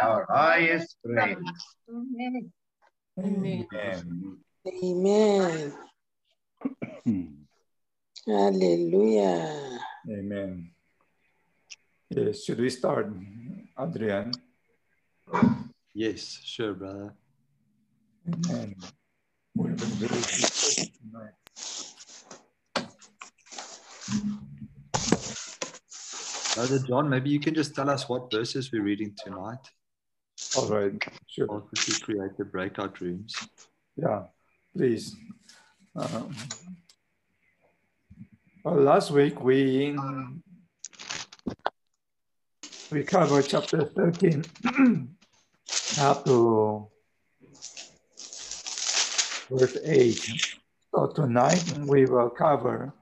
our highest praise. Amen. Amen. Amen. Hallelujah. Amen. Yes, should we start, Adrian? Yes, sure, brother. Amen. We have a very good session tonight. Brother John, maybe you can just tell us what verses we're reading tonight. All right, sure. Or could you create the breakout rooms? Yeah, please. Um, well, last week we we covered chapter 13 up to verse 8. So tonight we will cover,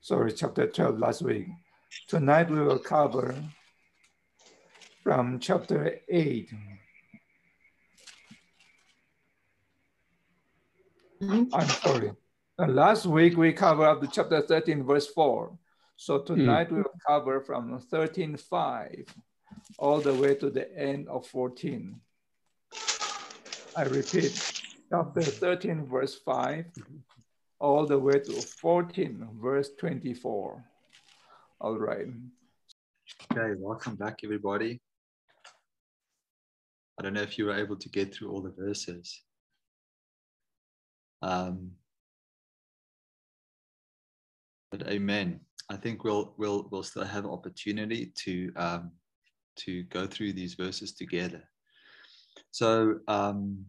sorry, chapter 12 last week. Tonight we will cover from chapter 8 I'm sorry. Uh, last week we covered up to chapter 13, verse 4. So tonight we will cover from 13, 5 all the way to the end of 14. I repeat, chapter 13, verse 5, all the way to 14, verse 24. All right. Okay, welcome back, everybody. I don't know if you were able to get through all the verses. Um, but amen. I think we'll we'll we'll still have opportunity to um, to go through these verses together. So um,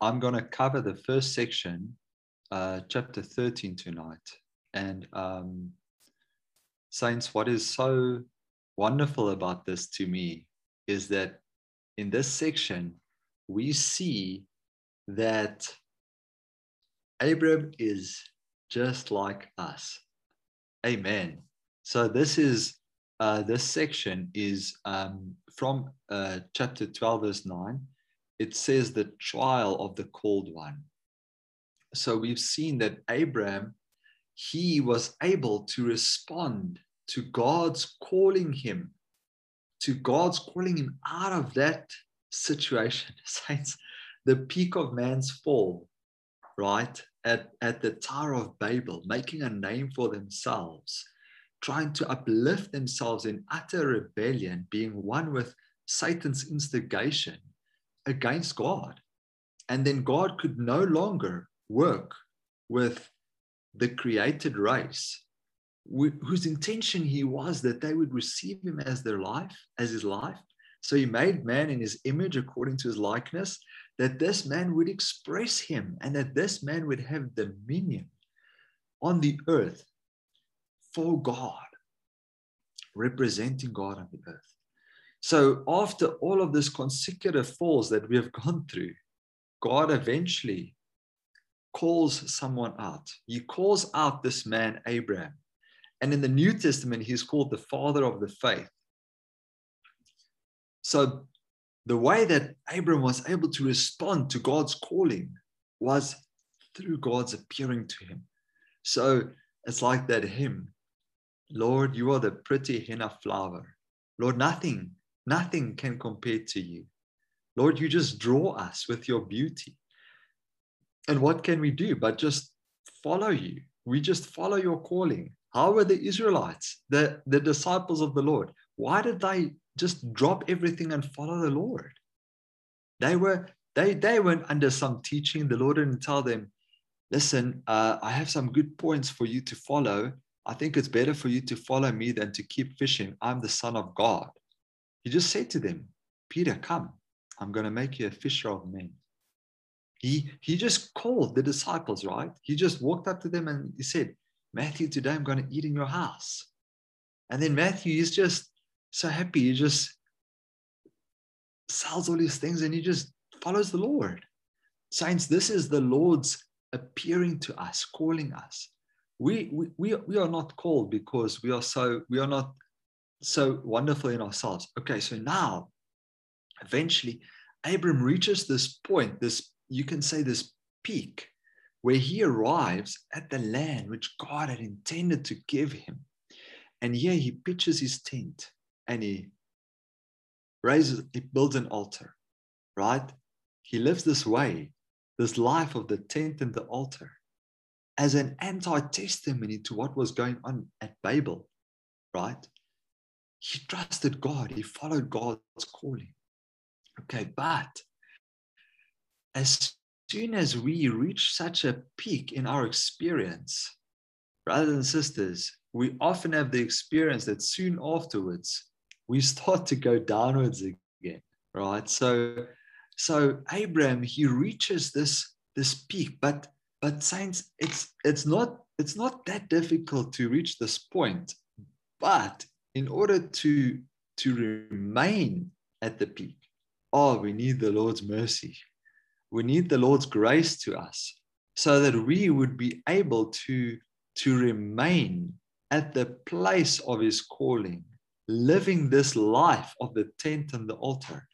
I'm going to cover the first section, uh, chapter 13 tonight. And um, saints, what is so wonderful about this to me is that in this section we see that Abram is just like us. Amen. So this is uh, this section is um, from uh, chapter 12, verse 9. It says the trial of the called one. So we've seen that Abraham, he was able to respond to God's calling him, to God's calling him out of that situation. Saints, the peak of man's fall, right? At, at the Tower of Babel, making a name for themselves, trying to uplift themselves in utter rebellion, being one with Satan's instigation against God. And then God could no longer work with the created race, whose intention he was that they would receive him as their life, as his life. So he made man in his image according to his likeness, that this man would express him and that this man would have dominion on the earth for God, representing God on the earth. So, after all of this consecutive falls that we have gone through, God eventually calls someone out. He calls out this man, Abraham. And in the New Testament, he's called the father of the faith. So, the way that Abraham was able to respond to God's calling was through God's appearing to him. So it's like that hymn Lord, you are the pretty henna flower. Lord, nothing, nothing can compare to you. Lord, you just draw us with your beauty. And what can we do but just follow you? We just follow your calling. How were the Israelites, the, the disciples of the Lord? Why did they just drop everything and follow the Lord. They were they they weren't under some teaching. The Lord didn't tell them, listen, uh, I have some good points for you to follow. I think it's better for you to follow me than to keep fishing. I'm the Son of God. He just said to them, Peter, come. I'm going to make you a fisher of men. He, he just called the disciples, right? He just walked up to them and he said, Matthew, today I'm going to eat in your house. And then Matthew is just so happy. He just sells all these things and he just follows the Lord. Saints, this is the Lord's appearing to us, calling us. We, we, we, we are not called because we are so we are not so wonderful in ourselves. Okay, so now eventually Abram reaches this point, this you can say this peak, where he arrives at the land which God had intended to give him. And here he pitches his tent and he raises, he builds an altar, right? He lives this way, this life of the tent and the altar, as an anti testimony to what was going on at Babel, right? He trusted God, he followed God's calling. Okay, but as soon as we reach such a peak in our experience, brothers and sisters, we often have the experience that soon afterwards we start to go downwards again, right? So, so Abraham he reaches this this peak, but but saints, it's it's not it's not that difficult to reach this point, but in order to to remain at the peak, oh, we need the Lord's mercy. We need the Lord's grace to us so that we would be able to, to remain at the place of his calling, living this life of the tent and the altar,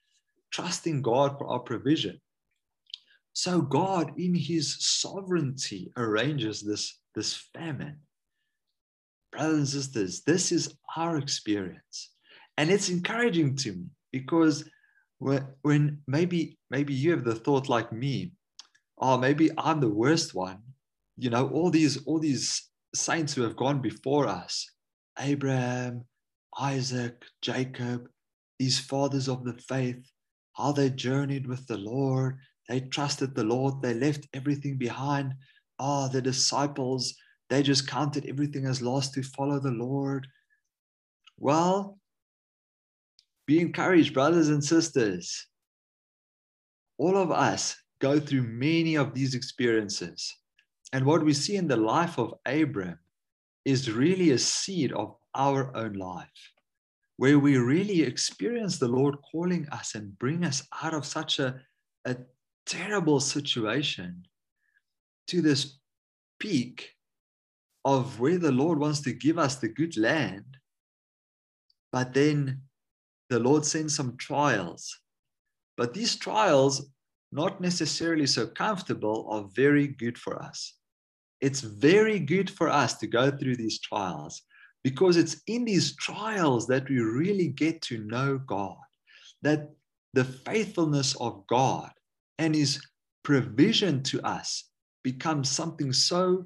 trusting God for our provision. So God, in his sovereignty, arranges this, this famine. Brothers and sisters, this is our experience. And it's encouraging to me because when maybe maybe you have the thought like me oh maybe i'm the worst one. You know all these all these saints who have gone before us abraham isaac jacob these fathers of the faith how they journeyed with the lord they trusted the lord they left everything behind. Oh the disciples they just counted everything as lost to follow the lord. Well be encouraged, brothers and sisters. All of us go through many of these experiences. And what we see in the life of Abram is really a seed of our own life, where we really experience the Lord calling us and bring us out of such a, a terrible situation to this peak of where the Lord wants to give us the good land. But then the Lord sends some trials. But these trials, not necessarily so comfortable, are very good for us. It's very good for us to go through these trials because it's in these trials that we really get to know God, that the faithfulness of God and His provision to us becomes something so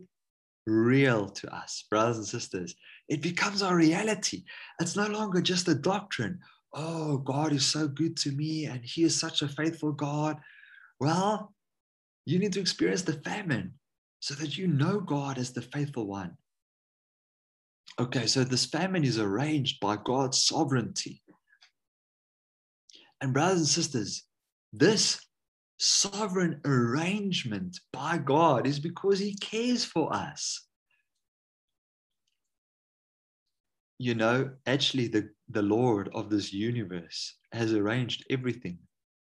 real to us, brothers and sisters. It becomes our reality. It's no longer just a doctrine oh, God is so good to me and he is such a faithful God. Well, you need to experience the famine so that you know God as the faithful one. Okay, so this famine is arranged by God's sovereignty. And, brothers and sisters, this sovereign arrangement by God is because He cares for us. you know, actually the, the Lord of this universe has arranged everything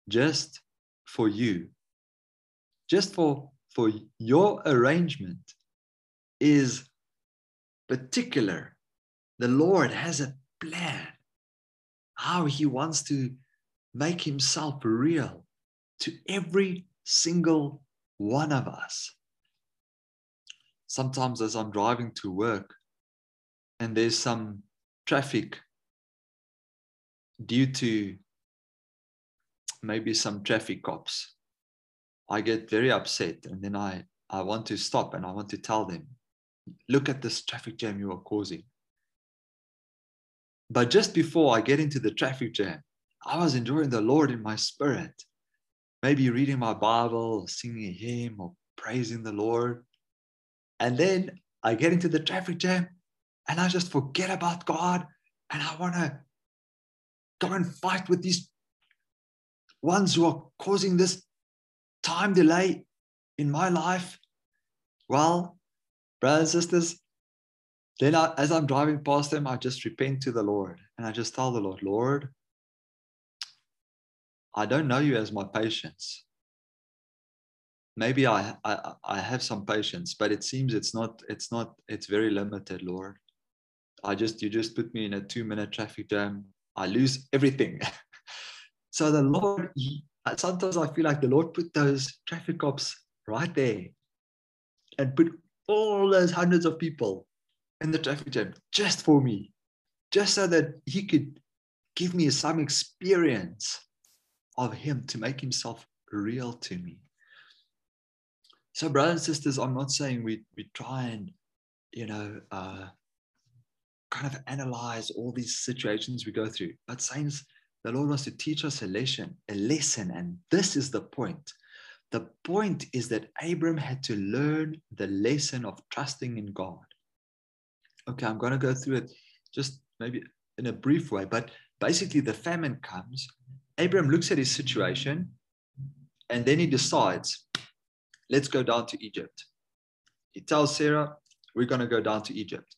just for you. Just for, for your arrangement is particular. The Lord has a plan how he wants to make himself real to every single one of us. Sometimes, as I'm driving to work, and there's some traffic due to maybe some traffic cops, I get very upset and then I, I want to stop and I want to tell them, look at this traffic jam you are causing. But just before I get into the traffic jam, I was enjoying the Lord in my spirit, maybe reading my Bible, or singing a hymn, or praising the Lord. And then I get into the traffic jam and I just forget about God and I want to go and fight with these ones who are causing this time delay in my life. Well, brothers and sisters, then I, as I'm driving past them, I just repent to the Lord and I just tell the Lord, Lord, I don't know you as my patience. Maybe I, I I have some patience, but it seems it's not it's not it's very limited, Lord. I just you just put me in a two minute traffic jam. I lose everything. so the Lord, he, sometimes I feel like the Lord put those traffic cops right there and put all those hundreds of people in the traffic jam just for me, just so that he could give me some experience of him to make himself real to me. So, brothers and sisters, I'm not saying we, we try and, you know, uh, kind of analyze all these situations we go through, but saints, the Lord wants to teach us a lesson, a lesson, and this is the point. The point is that Abram had to learn the lesson of trusting in God. Okay, I'm going to go through it just maybe in a brief way, but basically, the famine comes. Abram looks at his situation and then he decides, let's go down to Egypt. He tells Sarah, we're going to go down to Egypt.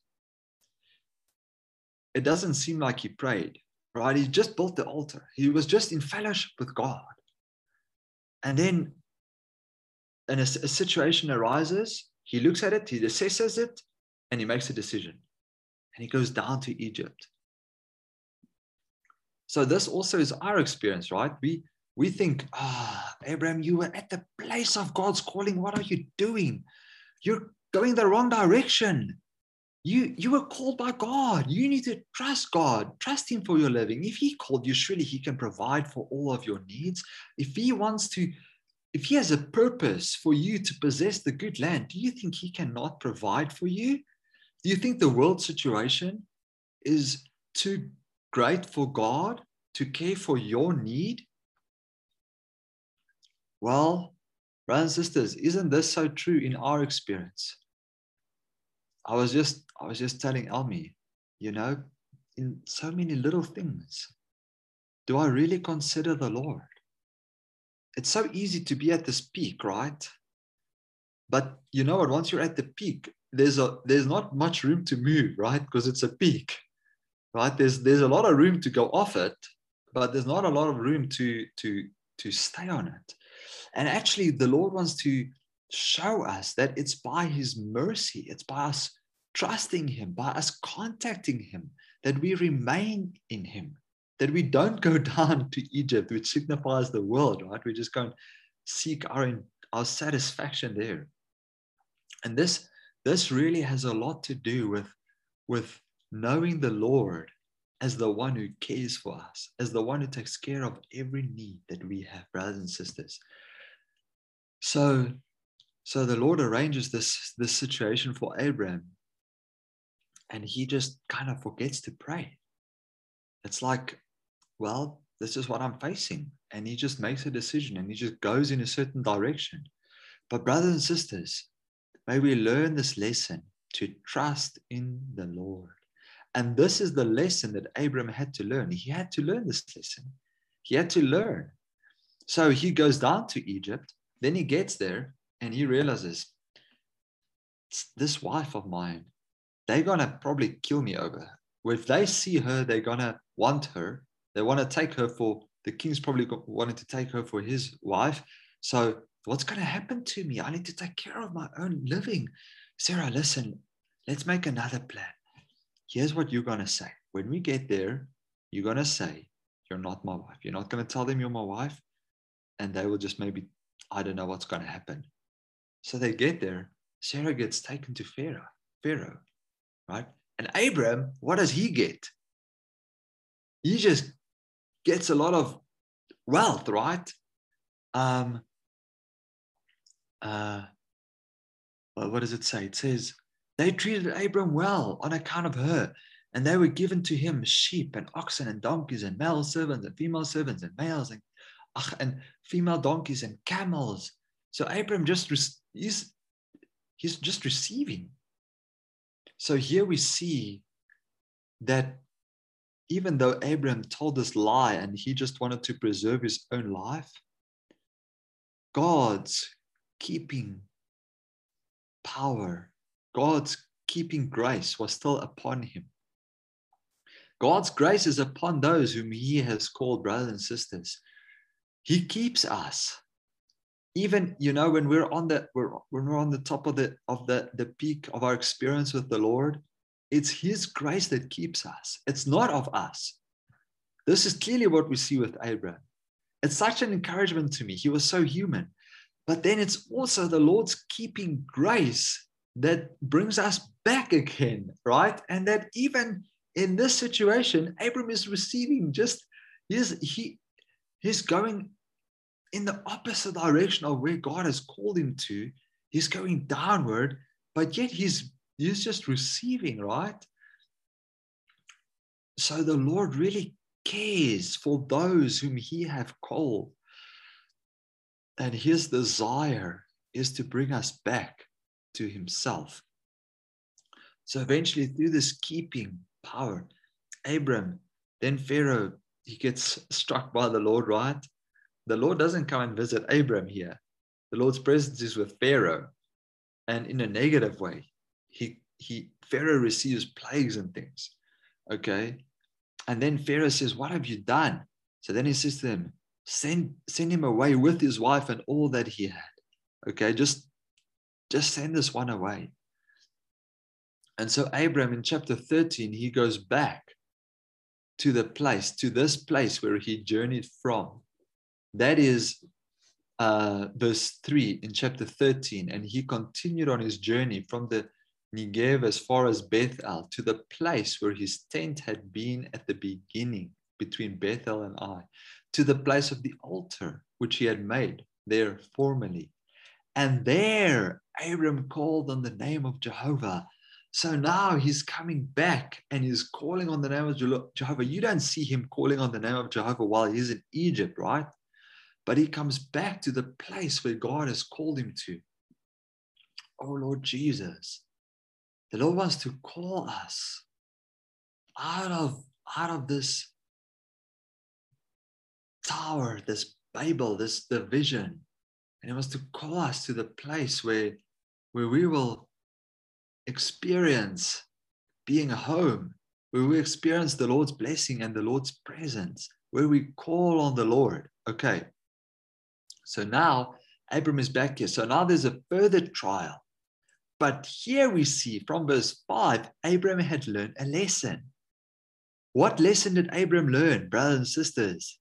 It doesn't seem like he prayed, right? He just built the altar. He was just in fellowship with God. And then and a, a situation arises, he looks at it, he assesses it, and he makes a decision. And he goes down to Egypt. So this also is our experience, right? We we think, ah, oh, Abraham, you were at the place of God's calling. What are you doing? You're going the wrong direction. You you were called by God. You need to trust God. Trust Him for your living. If He called you, surely He can provide for all of your needs. If He wants to if he has a purpose for you to possess the good land, do you think he cannot provide for you? Do you think the world situation is too great for God to care for your need? Well, brothers and sisters, isn't this so true in our experience? I was just I was just telling Elmi, you know, in so many little things. Do I really consider the Lord? it's so easy to be at this peak, right? But you know what? Once you're at the peak, there's a there's not much room to move, right? Because it's a peak, right? There's there's a lot of room to go off it, but there's not a lot of room to to to stay on it. And actually, the Lord wants to show us that it's by His mercy, it's by us trusting Him, by us contacting Him, that we remain in Him that we don't go down to Egypt, which signifies the world, right? We just go and seek our, our satisfaction there. And this, this really has a lot to do with, with knowing the Lord as the one who cares for us, as the one who takes care of every need that we have, brothers and sisters. So, so the Lord arranges this, this situation for Abraham, and he just kind of forgets to pray. It's like well, this is what I'm facing. And he just makes a decision and he just goes in a certain direction. But, brothers and sisters, may we learn this lesson to trust in the Lord. And this is the lesson that Abram had to learn. He had to learn this lesson. He had to learn. So he goes down to Egypt. Then he gets there and he realizes this wife of mine, they're to probably kill me over. Her. If they see her, they're to want her. They want to take her for the king's probably wanted to take her for his wife. So what's going to happen to me? I need to take care of my own living. Sarah, listen, let's make another plan. Here's what you're going to say. When we get there, you're going to say, You're not my wife. You're not going to tell them you're my wife. And they will just maybe, I don't know what's going to happen. So they get there. Sarah gets taken to Pharaoh, Pharaoh, right? And Abram, what does he get? He just gets a lot of wealth, right? Um, uh, well, what does it say? It says, they treated Abram well on account of her, and they were given to him sheep and oxen and donkeys and male servants and female servants and males and, and female donkeys and camels. So Abram just he's he's just receiving. So here we see that even though Abraham told this lie and he just wanted to preserve his own life, God's keeping power, God's keeping grace was still upon him. God's grace is upon those whom he has called brothers and sisters. He keeps us. Even, you know, when we're on the we're, when we're on the top of the of the, the peak of our experience with the Lord, it's His grace that keeps us. It's not of us. This is clearly what we see with Abraham. It's such an encouragement to me. He was so human. But then it's also the Lord's keeping grace that brings us back again, right? And that even in this situation, Abram is receiving just he's he he's going in the opposite direction of where God has called him to. He's going downward, but yet he's he's just receiving, right? So the Lord really cares for those whom he have called. And his desire is to bring us back to himself. So eventually, through this keeping power, Abram, then Pharaoh, he gets struck by the Lord, right? The Lord doesn't come and visit Abram here. The Lord's presence is with Pharaoh. And in a negative way, he he Pharaoh receives plagues and things. Okay. And then Pharaoh says, What have you done? So then he says to them, Send send him away with his wife and all that he had. Okay, just just send this one away. And so Abram in chapter 13, he goes back to the place, to this place where he journeyed from. That is uh, verse 3 in chapter 13. And he continued on his journey from the Negev as far as Bethel to the place where his tent had been at the beginning between Bethel and Ai, to the place of the altar which he had made there formerly. And there Abram called on the name of Jehovah. So now he's coming back and he's calling on the name of Jehovah. You don't see him calling on the name of Jehovah while he's in Egypt, right? But he comes back to the place where God has called him to. Oh, Lord Jesus, the Lord wants to call us out of, out of this tower, this Babel, this division. And he wants to call us to the place where, where we will experience being a home, where we experience the Lord's blessing and the Lord's presence, where we call on the Lord. Okay. So now Abram is back here. So now there's a further trial. But here we see from verse 5, Abram had learned a lesson. What lesson did Abram learn, brothers and sisters?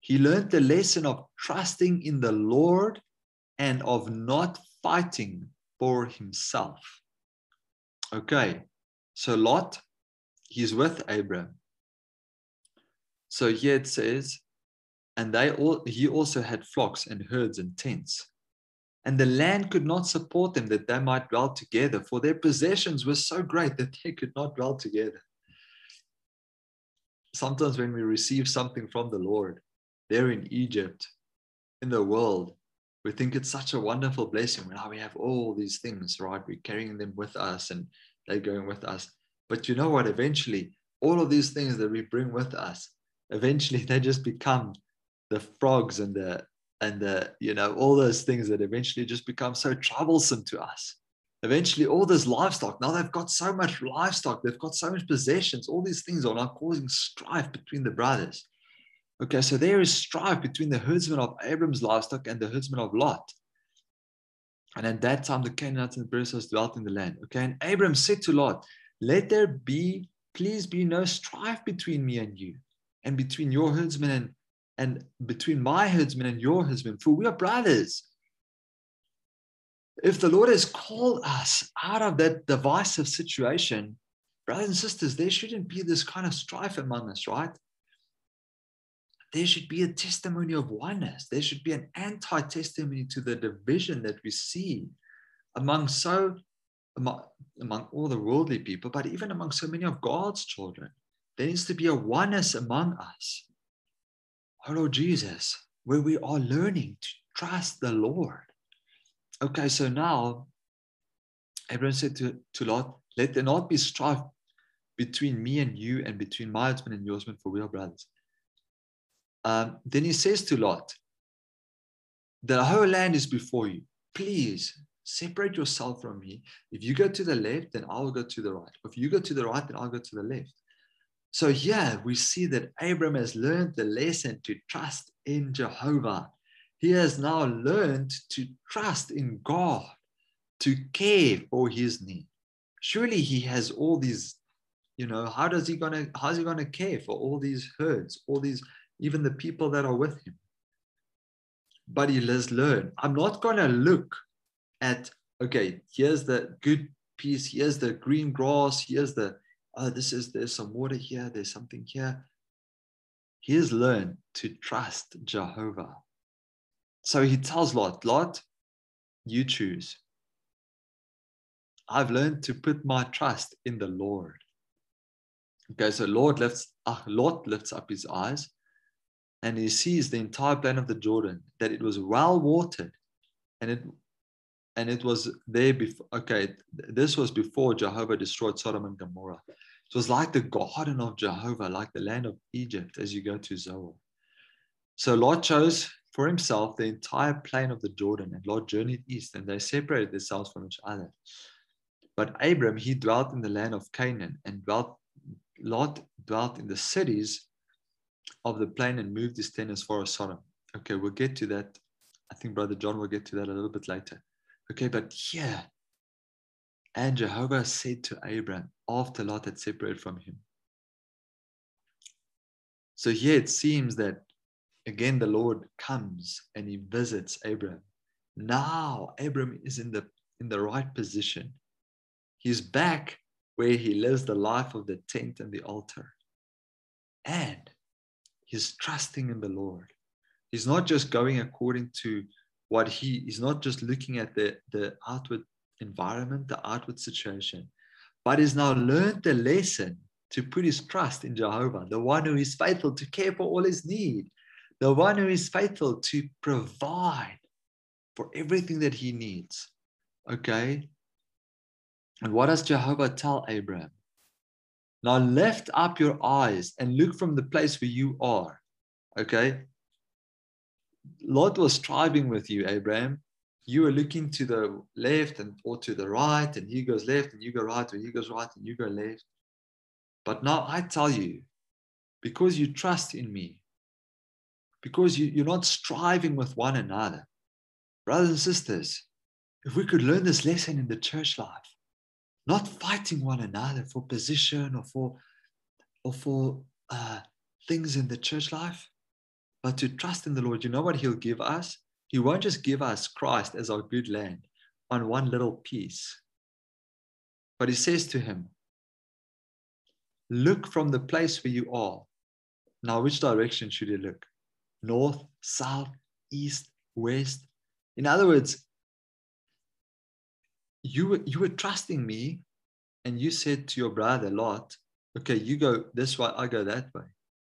He learned the lesson of trusting in the Lord and of not fighting for himself. Okay, so Lot, he's with Abram. So here it says, and they all he also had flocks and herds and tents. And the land could not support them that they might dwell together, for their possessions were so great that they could not dwell together. Sometimes when we receive something from the Lord, there in Egypt, in the world, we think it's such a wonderful blessing. Now ah, we have all these things, right? We're carrying them with us and they're going with us. But you know what? Eventually, all of these things that we bring with us, eventually they just become the frogs and the and the you know all those things that eventually just become so troublesome to us. Eventually all this livestock now they've got so much livestock they've got so much possessions all these things are now causing strife between the brothers. Okay so there is strife between the herdsmen of abram's livestock and the herdsmen of lot. And at that time the canaanites and the perizzites dwelt in the land. Okay and abram said to lot let there be please be no strife between me and you and between your herdsmen and and between my herdsmen and your herdsmen, for we are brothers. If the Lord has called us out of that divisive situation, brothers and sisters, there shouldn't be this kind of strife among us, right? There should be a testimony of oneness. There should be an anti testimony to the division that we see among so among, among all the worldly people, but even among so many of God's children. There needs to be a oneness among us oh Lord Jesus, where we are learning to trust the Lord. Okay, so now Abraham said to, to Lot, let there not be strife between me and you and between my husband and your husband, for we are brothers. Um, then he says to Lot, the whole land is before you. Please separate yourself from me. If you go to the left, then I will go to the right. If you go to the right, then I'll go to the left. So here we see that Abram has learned the lesson to trust in Jehovah. He has now learned to trust in God, to care for his need. Surely he has all these, you know, how does he gonna how's he gonna care for all these herds, all these, even the people that are with him? But he has learned, I'm not gonna look at okay, here's the good piece, here's the green grass, here's the oh, this is there's some water here, there's something here. He has learned to trust Jehovah. So he tells Lot, Lot, you choose. I've learned to put my trust in the Lord. Okay, so Lord lifts, uh, Lot lifts up his eyes and he sees the entire plain of the Jordan, that it was well watered, and it and it was there before. Okay, this was before Jehovah destroyed Sodom and Gomorrah. It was like the garden of Jehovah, like the land of Egypt as you go to Zoar. So Lot chose for himself the entire plain of the Jordan, and Lot journeyed east, and they separated themselves from each other. But Abram, he dwelt in the land of Canaan, and dwelt, Lot dwelt in the cities of the plain and moved his tent as far as Sodom. Okay, we'll get to that. I think Brother John will get to that a little bit later. Okay, but here, and Jehovah said to Abram after Lot had separated from him. So here it seems that again the Lord comes and he visits Abram. Now Abram is in the in the right position. He's back where he lives the life of the tent and the altar. And he's trusting in the Lord. He's not just going according to what he is not just looking at the, the outward environment, the outward situation, but he's now learned the lesson to put his trust in Jehovah, the one who is faithful to care for all his need, the one who is faithful to provide for everything that he needs. Okay? And what does Jehovah tell Abraham? Now lift up your eyes and look from the place where you are. Okay? Lot was striving with you, Abraham. You were looking to the left and or to the right, and he goes left, and you go right, or he goes right, and you go left. But now I tell you, because you trust in me, because you, you're not striving with one another. Brothers and sisters, if we could learn this lesson in the church life, not fighting one another for position or for or for uh, things in the church life, but to trust in the Lord. You know what He'll give us? He won't just give us Christ as our good land on one little piece, but He says to him, Look from the place where you are. Now, which direction should you look? North, south, east, west? In other words, you were, you were trusting me and you said to your brother Lot, okay, you go this way, I go that way.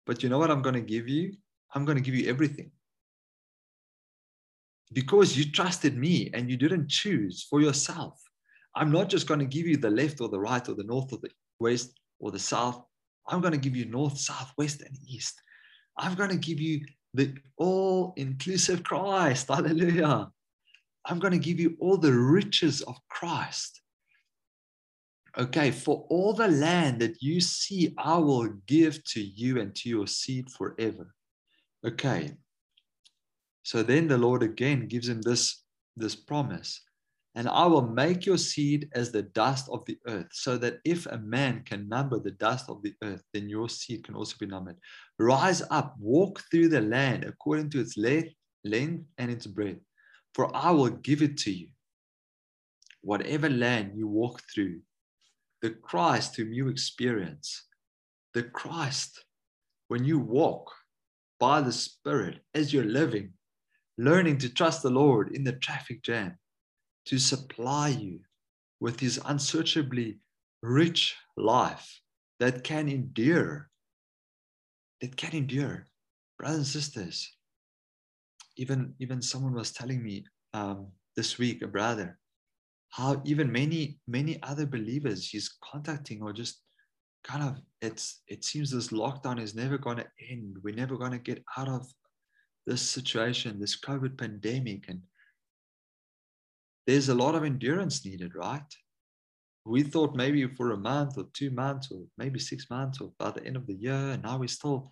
But you know what I'm going to give you? I'm going to give you everything. Because you trusted me and you didn't choose for yourself. I'm not just going to give you the left or the right or the north or the west or the south. I'm going to give you north, south, west, and east. I'm going to give you the all inclusive Christ. Hallelujah. I'm going to give you all the riches of Christ. Okay, for all the land that you see, I will give to you and to your seed forever. Okay. So then the Lord again gives him this, this promise. And I will make your seed as the dust of the earth, so that if a man can number the dust of the earth, then your seed can also be numbered. Rise up, walk through the land according to its length, length and its breadth, for I will give it to you. Whatever land you walk through, the Christ whom you experience, the Christ, when you walk by the Spirit as you're living, learning to trust the Lord in the traffic jam, to supply you with his unsearchably rich life that can endure, that can endure. Brothers and sisters, even, even someone was telling me um, this week, a brother, how even many many other believers he's contacting or just kind of it's it seems this lockdown is never going to end we're never going to get out of this situation this covid pandemic and there's a lot of endurance needed right? We thought maybe for a month or two months or maybe six months or by the end of the year and now we're still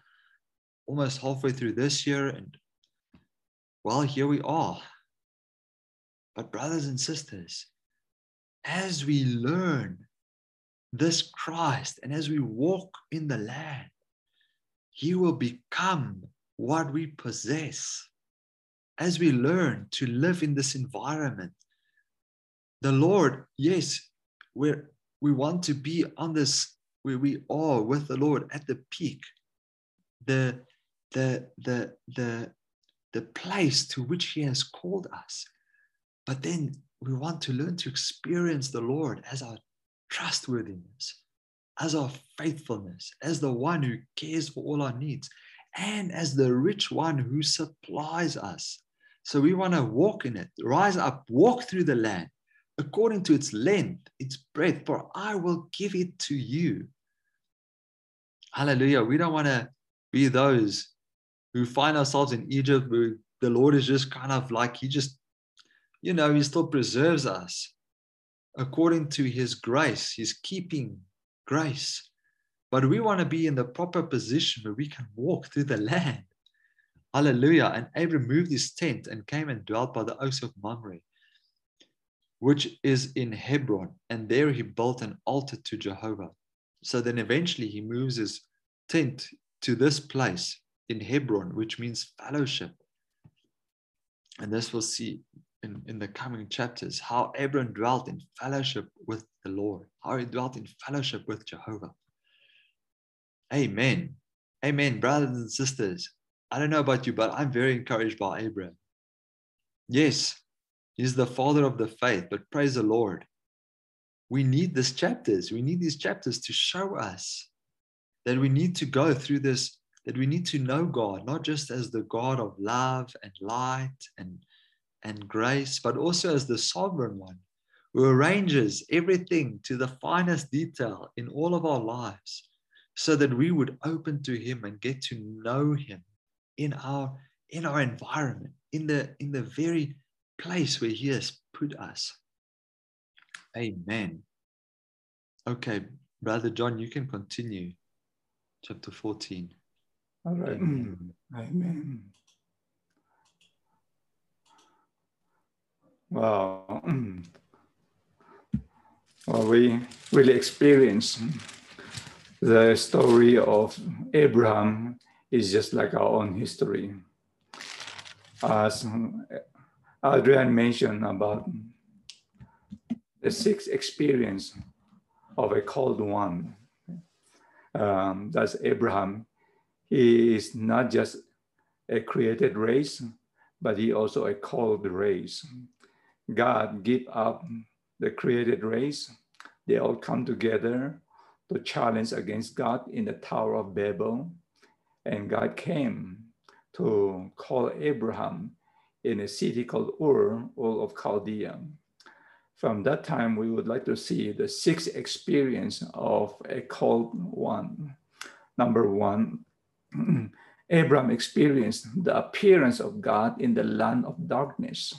almost halfway through this year and well here we are. But brothers and sisters as we learn this Christ and as we walk in the land, He will become what we possess. As we learn to live in this environment, the Lord, yes, we're, we want to be on this where we are with the Lord at the peak, the the the the the place to which He has called us. But then we want to learn to experience the Lord as our trustworthiness, as our faithfulness, as the one who cares for all our needs, and as the rich one who supplies us. So we want to walk in it, rise up, walk through the land according to its length, its breadth, for I will give it to you. Hallelujah. We don't want to be those who find ourselves in Egypt where the Lord is just kind of like, He just, you know, He still preserves us according to His grace, His keeping grace. But we want to be in the proper position where we can walk through the land. Hallelujah. And Abram moved his tent and came and dwelt by the oaks of Mamre, which is in Hebron. And there he built an altar to Jehovah. So then eventually he moves his tent to this place in Hebron, which means fellowship. And this we'll see in, in the coming chapters how Abram dwelt in fellowship with the Lord, how he dwelt in fellowship with Jehovah. Amen. Amen, brothers and sisters. I don't know about you, but I'm very encouraged by Abraham. Yes, he's the father of the faith, but praise the Lord. We need these chapters. We need these chapters to show us that we need to go through this that we need to know God, not just as the God of love and light and, and grace, but also as the sovereign one who arranges everything to the finest detail in all of our lives so that we would open to him and get to know him in our in our environment in the in the very place where he has put us amen okay brother john you can continue chapter 14 all right. Amen. Amen. Wow. Well, we really experience the story of Abraham is just like our own history. As Adrian mentioned about the sixth experience of a called one. Um, that's Abraham he is not just a created race, but he also a called race. God give up the created race. They all come together to challenge against God in the Tower of Babel. And God came to call Abraham in a city called Ur, Ur of Chaldea. From that time, we would like to see the six experience of a called one. Number one, Abraham experienced the appearance of God in the land of darkness.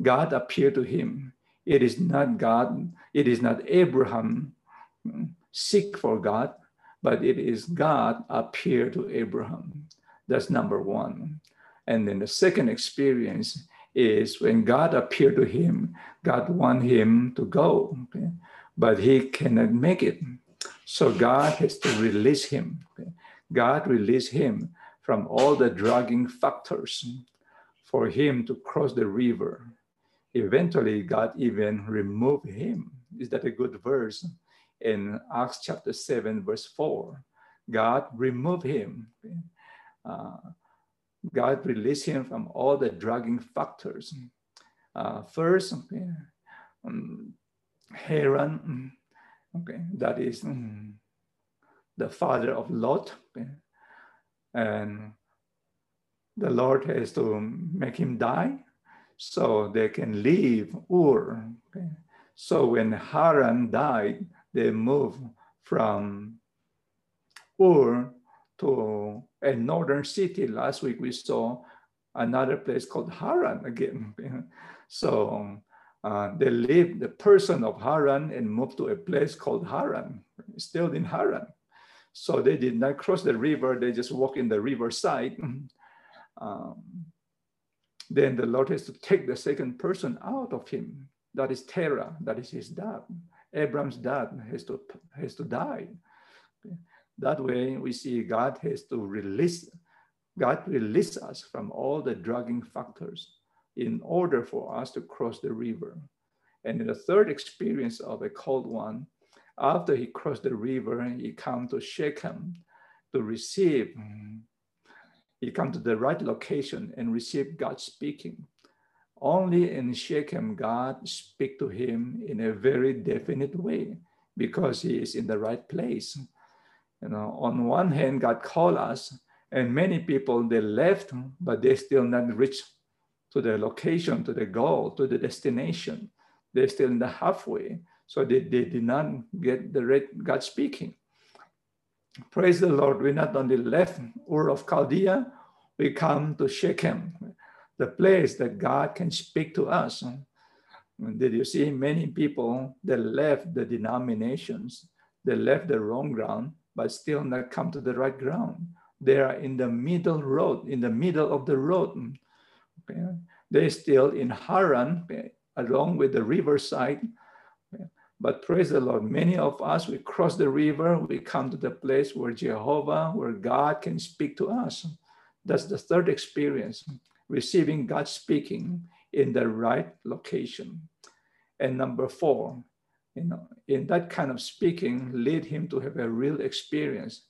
God appeared to him. It is not God, it is not Abraham seek for God, but it is God appear to Abraham. That's number one. And then the second experience is when God appeared to him, God want him to go, okay? but he cannot make it. So God has to release him. Okay? God released him from all the dragging factors for him to cross the river. Eventually, God even removed him. Is that a good verse? In Acts chapter 7, verse 4, God removed him. Uh, God released him from all the dragging factors. Uh, first, okay, um, Haran, okay, that is um, the father of Lot. And the Lord has to make him die so they can leave Ur. Okay? So when Haran died, they moved from Ur to a northern city. Last week we saw another place called Haran again. So uh, they left the person of Haran and move to a place called Haran, still in Haran. So they did not cross the river, they just walk in the riverside. Um, then the Lord has to take the second person out of him. That is Terah, that is his dad. Abram's dad has to, has to die. That way we see God has to release, God release us from all the dragging factors in order for us to cross the river. And in the third experience of a cold one, after he crossed the river, he come to Shechem to receive. Mm-hmm. He come to the right location and receive God speaking. Only in Shechem, God speak to him in a very definite way because he is in the right place. You know, on one hand, God called us, and many people they left, but they still not reached to the location, to the goal, to the destination. They're still in the halfway. So they, they did not get the right God speaking. Praise the Lord. We not only left Ur of Chaldea, we come to Shechem, the place that God can speak to us. Did you see many people that left the denominations, they left the wrong ground, but still not come to the right ground. They are in the middle road, in the middle of the road. Okay. They're still in Haran, okay, along with the riverside. But praise the Lord, many of us, we cross the river, we come to the place where Jehovah, where God can speak to us. That's the third experience, receiving God speaking in the right location. And number four, you know, in that kind of speaking, lead him to have a real experience.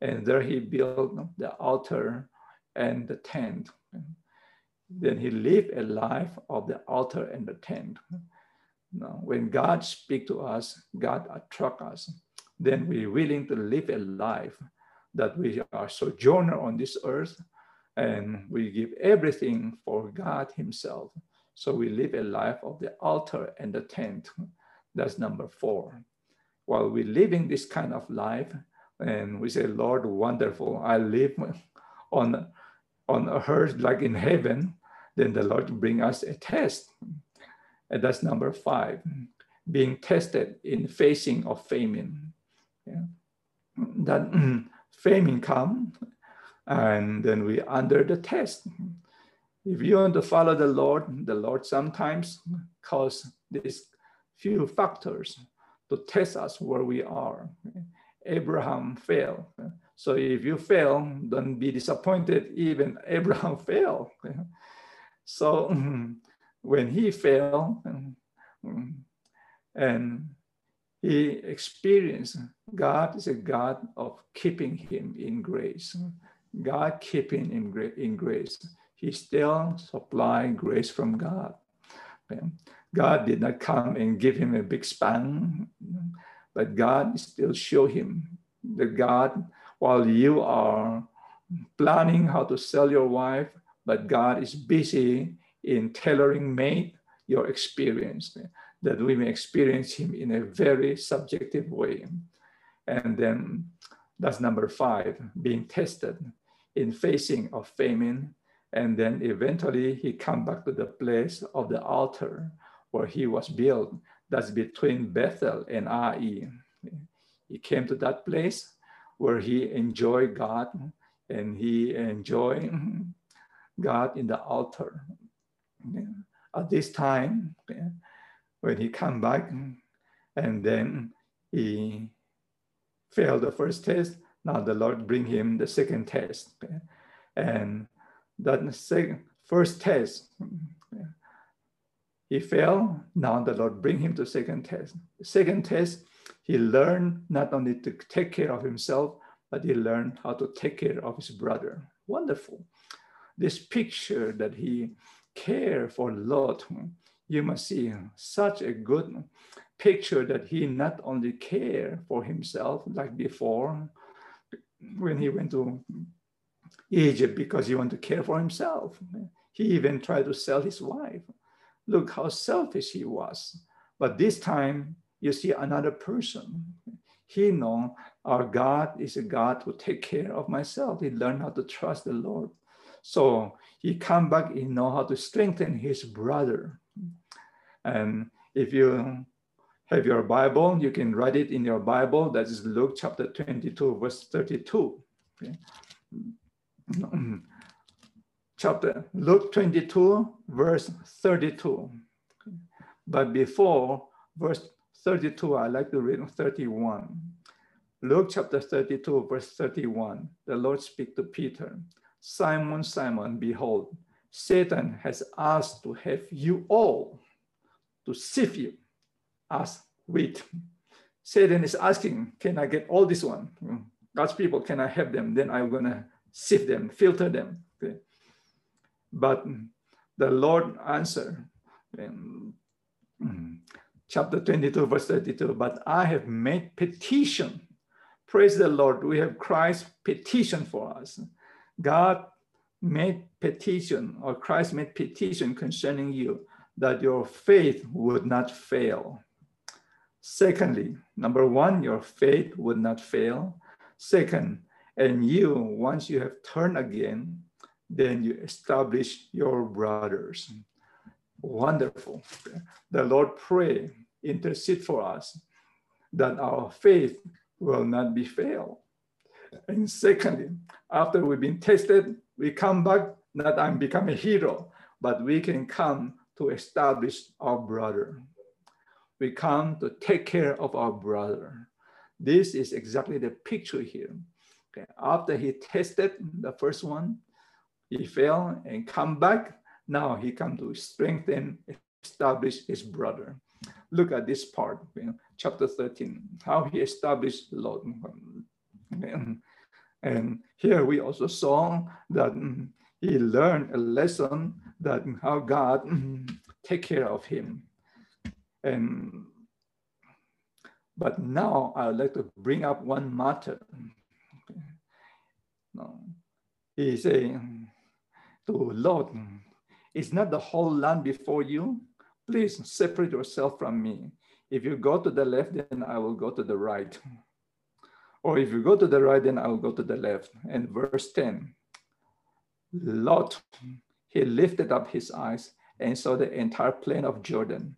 And there he built the altar and the tent. Then he lived a life of the altar and the tent. Now, when God speak to us, God attract us, then we're willing to live a life that we are sojourner on this earth and we give everything for God himself. So we live a life of the altar and the tent. That's number four. While we're living this kind of life, and we say, Lord, wonderful, I live on, on a earth like in heaven, then the Lord bring us a test. And that's number five, being tested in facing of famine. Yeah. That famine come, and then we under the test. If you want to follow the Lord, the Lord sometimes cause these few factors to test us where we are. Abraham failed. So if you fail, don't be disappointed. Even Abraham failed. So when he failed and he experienced God is a God of keeping him in grace. God keeping in, in grace. He still supplying grace from God. God did not come and give him a big span, but God still show him that God, while you are planning how to sell your wife, but God is busy in tailoring made your experience, that we may experience him in a very subjective way. And then that's number five, being tested in facing of famine. And then eventually he come back to the place of the altar where he was built. That's between Bethel and Ai. He came to that place where he enjoyed God and he enjoyed God in the altar. At this time, when he come back and then he failed the first test, now the Lord bring him the second test. And that second, first test, he failed. Now the Lord bring him to second test. Second test, he learned not only to take care of himself, but he learned how to take care of his brother. Wonderful. This picture that he cared for Lot, you must see such a good picture that he not only cared for himself like before when he went to Egypt because he wanted to care for himself. He even tried to sell his wife. Look how selfish he was. But this time, you see another person. He know our God is a God who take care of myself. He learned how to trust the Lord. So he come back, he know how to strengthen his brother. And if you have your Bible, you can write it in your Bible. That is Luke chapter 22, verse 32. Okay. chapter Luke 22, verse 32. But before verse 32, I like to read 31. Luke chapter 32, verse 31. The Lord speak to Peter. Simon, Simon, behold, Satan has asked to have you all to sift you as wheat. Satan is asking, Can I get all this one? Mm. God's people, can I have them? Then I'm to sift them, filter them. Okay? But the Lord answered, in um, chapter 22, verse 32, but I have made petition. Praise the Lord. We have Christ's petition for us. God made petition, or Christ made petition concerning you that your faith would not fail. Secondly, number one, your faith would not fail. Second, and you, once you have turned again, then you establish your brothers. Wonderful. The Lord pray, intercede for us that our faith will not be failed. And secondly, after we've been tested, we come back, not I'm become a hero, but we can come to establish our brother. We come to take care of our brother. This is exactly the picture here. Okay. After he tested the first one, he fell and come back. Now he come to strengthen, establish his brother. Look at this part, you know, chapter 13, how he established Lot. And, and here we also saw that mm, he learned a lesson that how God mm, take care of him. And but now I would like to bring up one matter. He say to Lord, is not the whole land before you. Please separate yourself from me. If you go to the left, then I will go to the right. Or if you go to the right, then I will go to the left. And verse 10 Lot, he lifted up his eyes and saw the entire plain of Jordan,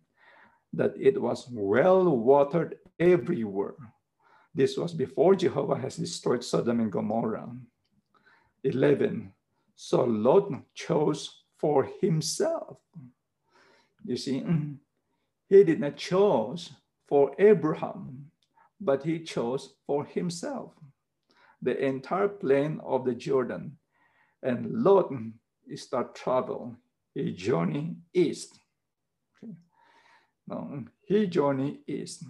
that it was well watered everywhere. This was before Jehovah has destroyed Sodom and Gomorrah. 11. So Lot chose for himself. You see, he did not choose for Abraham, but he chose for himself the entire plain of the Jordan. And Lot start travel. He journey east. Now, he journey east.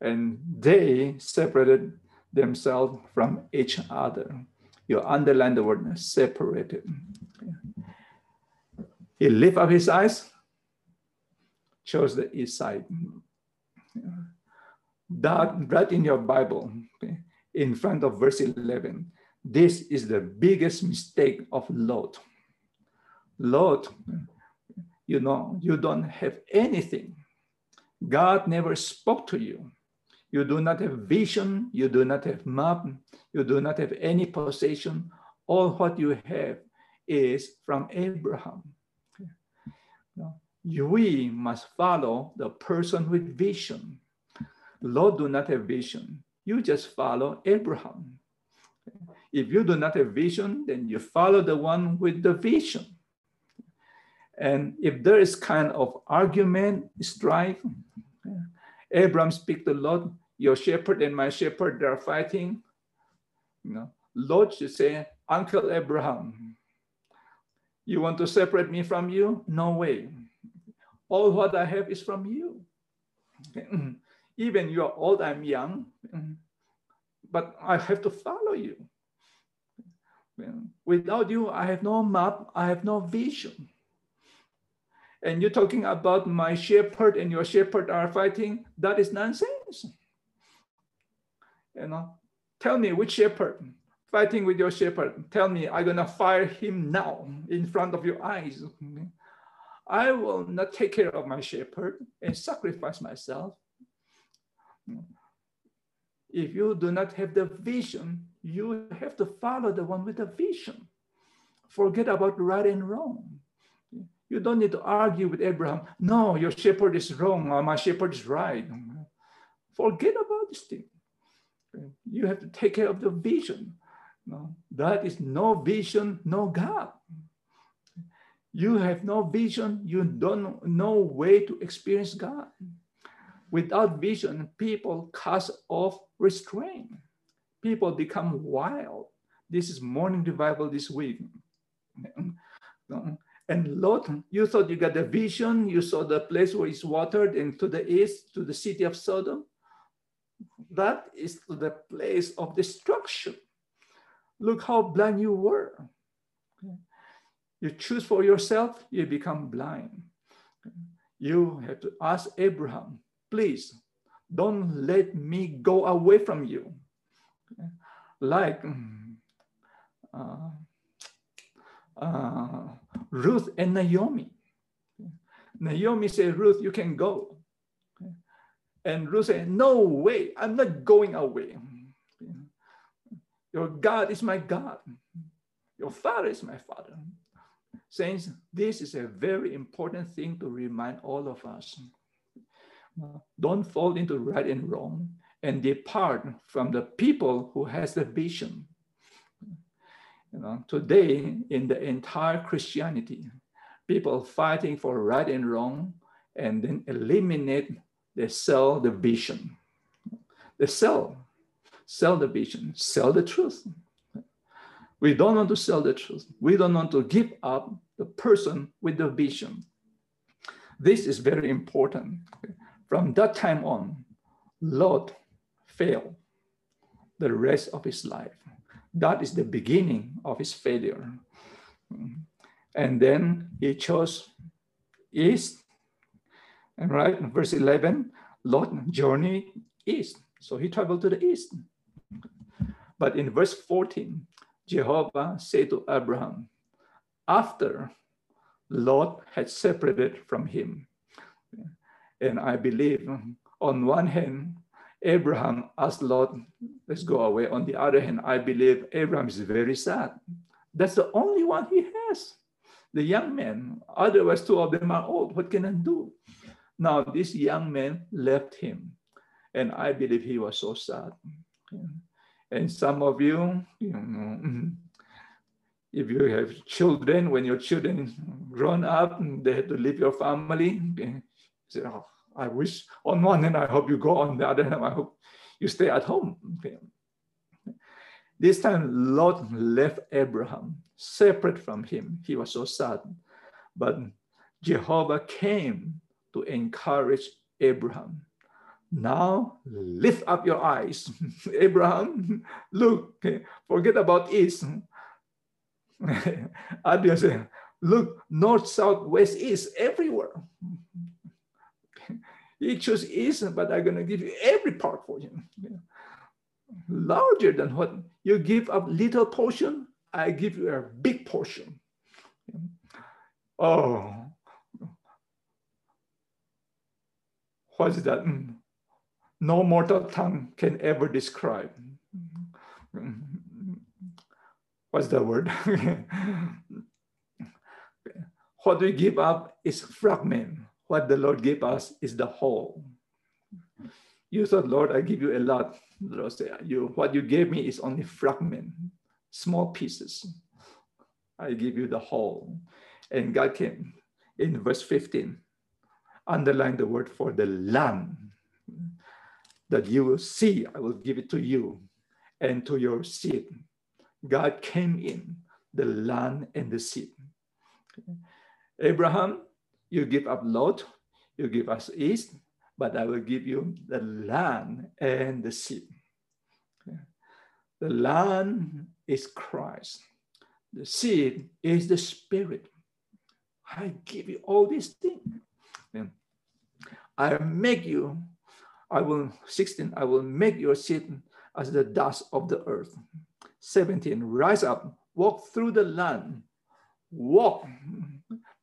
And they separated themselves from each other. You underline the word separated. He lift up his eyes, chose the east side. That right in your Bible, in front of verse 11. This is the biggest mistake of Lot. Lot, you know, you don't have anything. God never spoke to you. You do not have vision, you do not have map, you do not have any possession. All what you have is from Abraham. We must follow the person with vision. Lot do not have vision. You just follow Abraham. If you do not have vision, then you follow the one with the vision. And if there is kind of argument, strife, Abraham speak to Lot, your shepherd and my shepherd, they're fighting. You know, Lot should say, Uncle Abraham, you want to separate me from you? No way. All what I have is from you. Even you are old, I'm young, but I have to follow you. Without you, I have no map, I have no vision and you're talking about my shepherd and your shepherd are fighting, that is nonsense. You know, tell me which shepherd fighting with your shepherd. Tell me, I'm gonna fire him now in front of your eyes. I will not take care of my shepherd and sacrifice myself. If you do not have the vision, you have to follow the one with the vision. Forget about right and wrong. You don't need to argue with Abraham. No, your shepherd is wrong. My shepherd is right. Forget about this thing. You have to take care of the vision. No, that is no vision, no God. You have no vision, you don't know way to experience God. Without vision, people cast off restraint. People become wild. This is morning revival this week. And Lot, you thought you got the vision, you saw the place where it's watered, and to the east, to the city of Sodom. that is the place of destruction. Look how blind you were. You choose for yourself, you become blind. You have to ask Abraham, please don't let me go away from you. Like uh, uh, Ruth and Naomi. Naomi said, Ruth, you can go. And Ruth said, No way, I'm not going away. Your God is my God. Your father is my father. Saints, this is a very important thing to remind all of us. Don't fall into right and wrong and depart from the people who has the vision. You know, today in the entire Christianity, people fighting for right and wrong and then eliminate they sell the vision. They sell, sell the vision, sell the truth. We don't want to sell the truth. We don't want to give up the person with the vision. This is very important. From that time on, Lot failed the rest of his life. That is the beginning of his failure. And then he chose east, and right, verse 11, Lot journey east. So he traveled to the east. But in verse 14, Jehovah said to Abraham, after Lot had separated from him. And I believe on one hand, Abraham asked Lot, let's go away. On the other hand, I believe Abraham is very sad. That's the only one he has, the young man. Otherwise, two of them are old. What can I do? Now, this young man left him, and I believe he was so sad. And some of you, you know, if you have children, when your children grown up, and they have to leave your family, say, oh, I wish on one hand, I hope you go, on the other hand, I hope you stay at home. This time, Lot left Abraham, separate from him. He was so sad. But Jehovah came to encourage Abraham. Now lift up your eyes. Abraham, look, forget about east. Abiel said, look, north, south, west, east, everywhere. You choose east, but I'm going to give you every part for you. Larger than what you give up little portion, I give you a big portion. Oh, what is that? Mm. No mortal tongue can ever describe. What's the word? what we give up is fragment. What the Lord gave us is the whole. You thought, Lord, I give you a lot. Lord said, you, what you gave me is only fragment, small pieces. I give you the whole. And God came in verse 15 underline the word for the land that you will see. I will give it to you and to your seed. God came in the land and the seed. Abraham, you give up Lot, you give us east, but I will give you the land and the seed. The land is Christ. The seed is the spirit. I give you all these things. I make you, I will, 16, I will make your seed as the dust of the earth. 17, rise up, walk through the land, walk.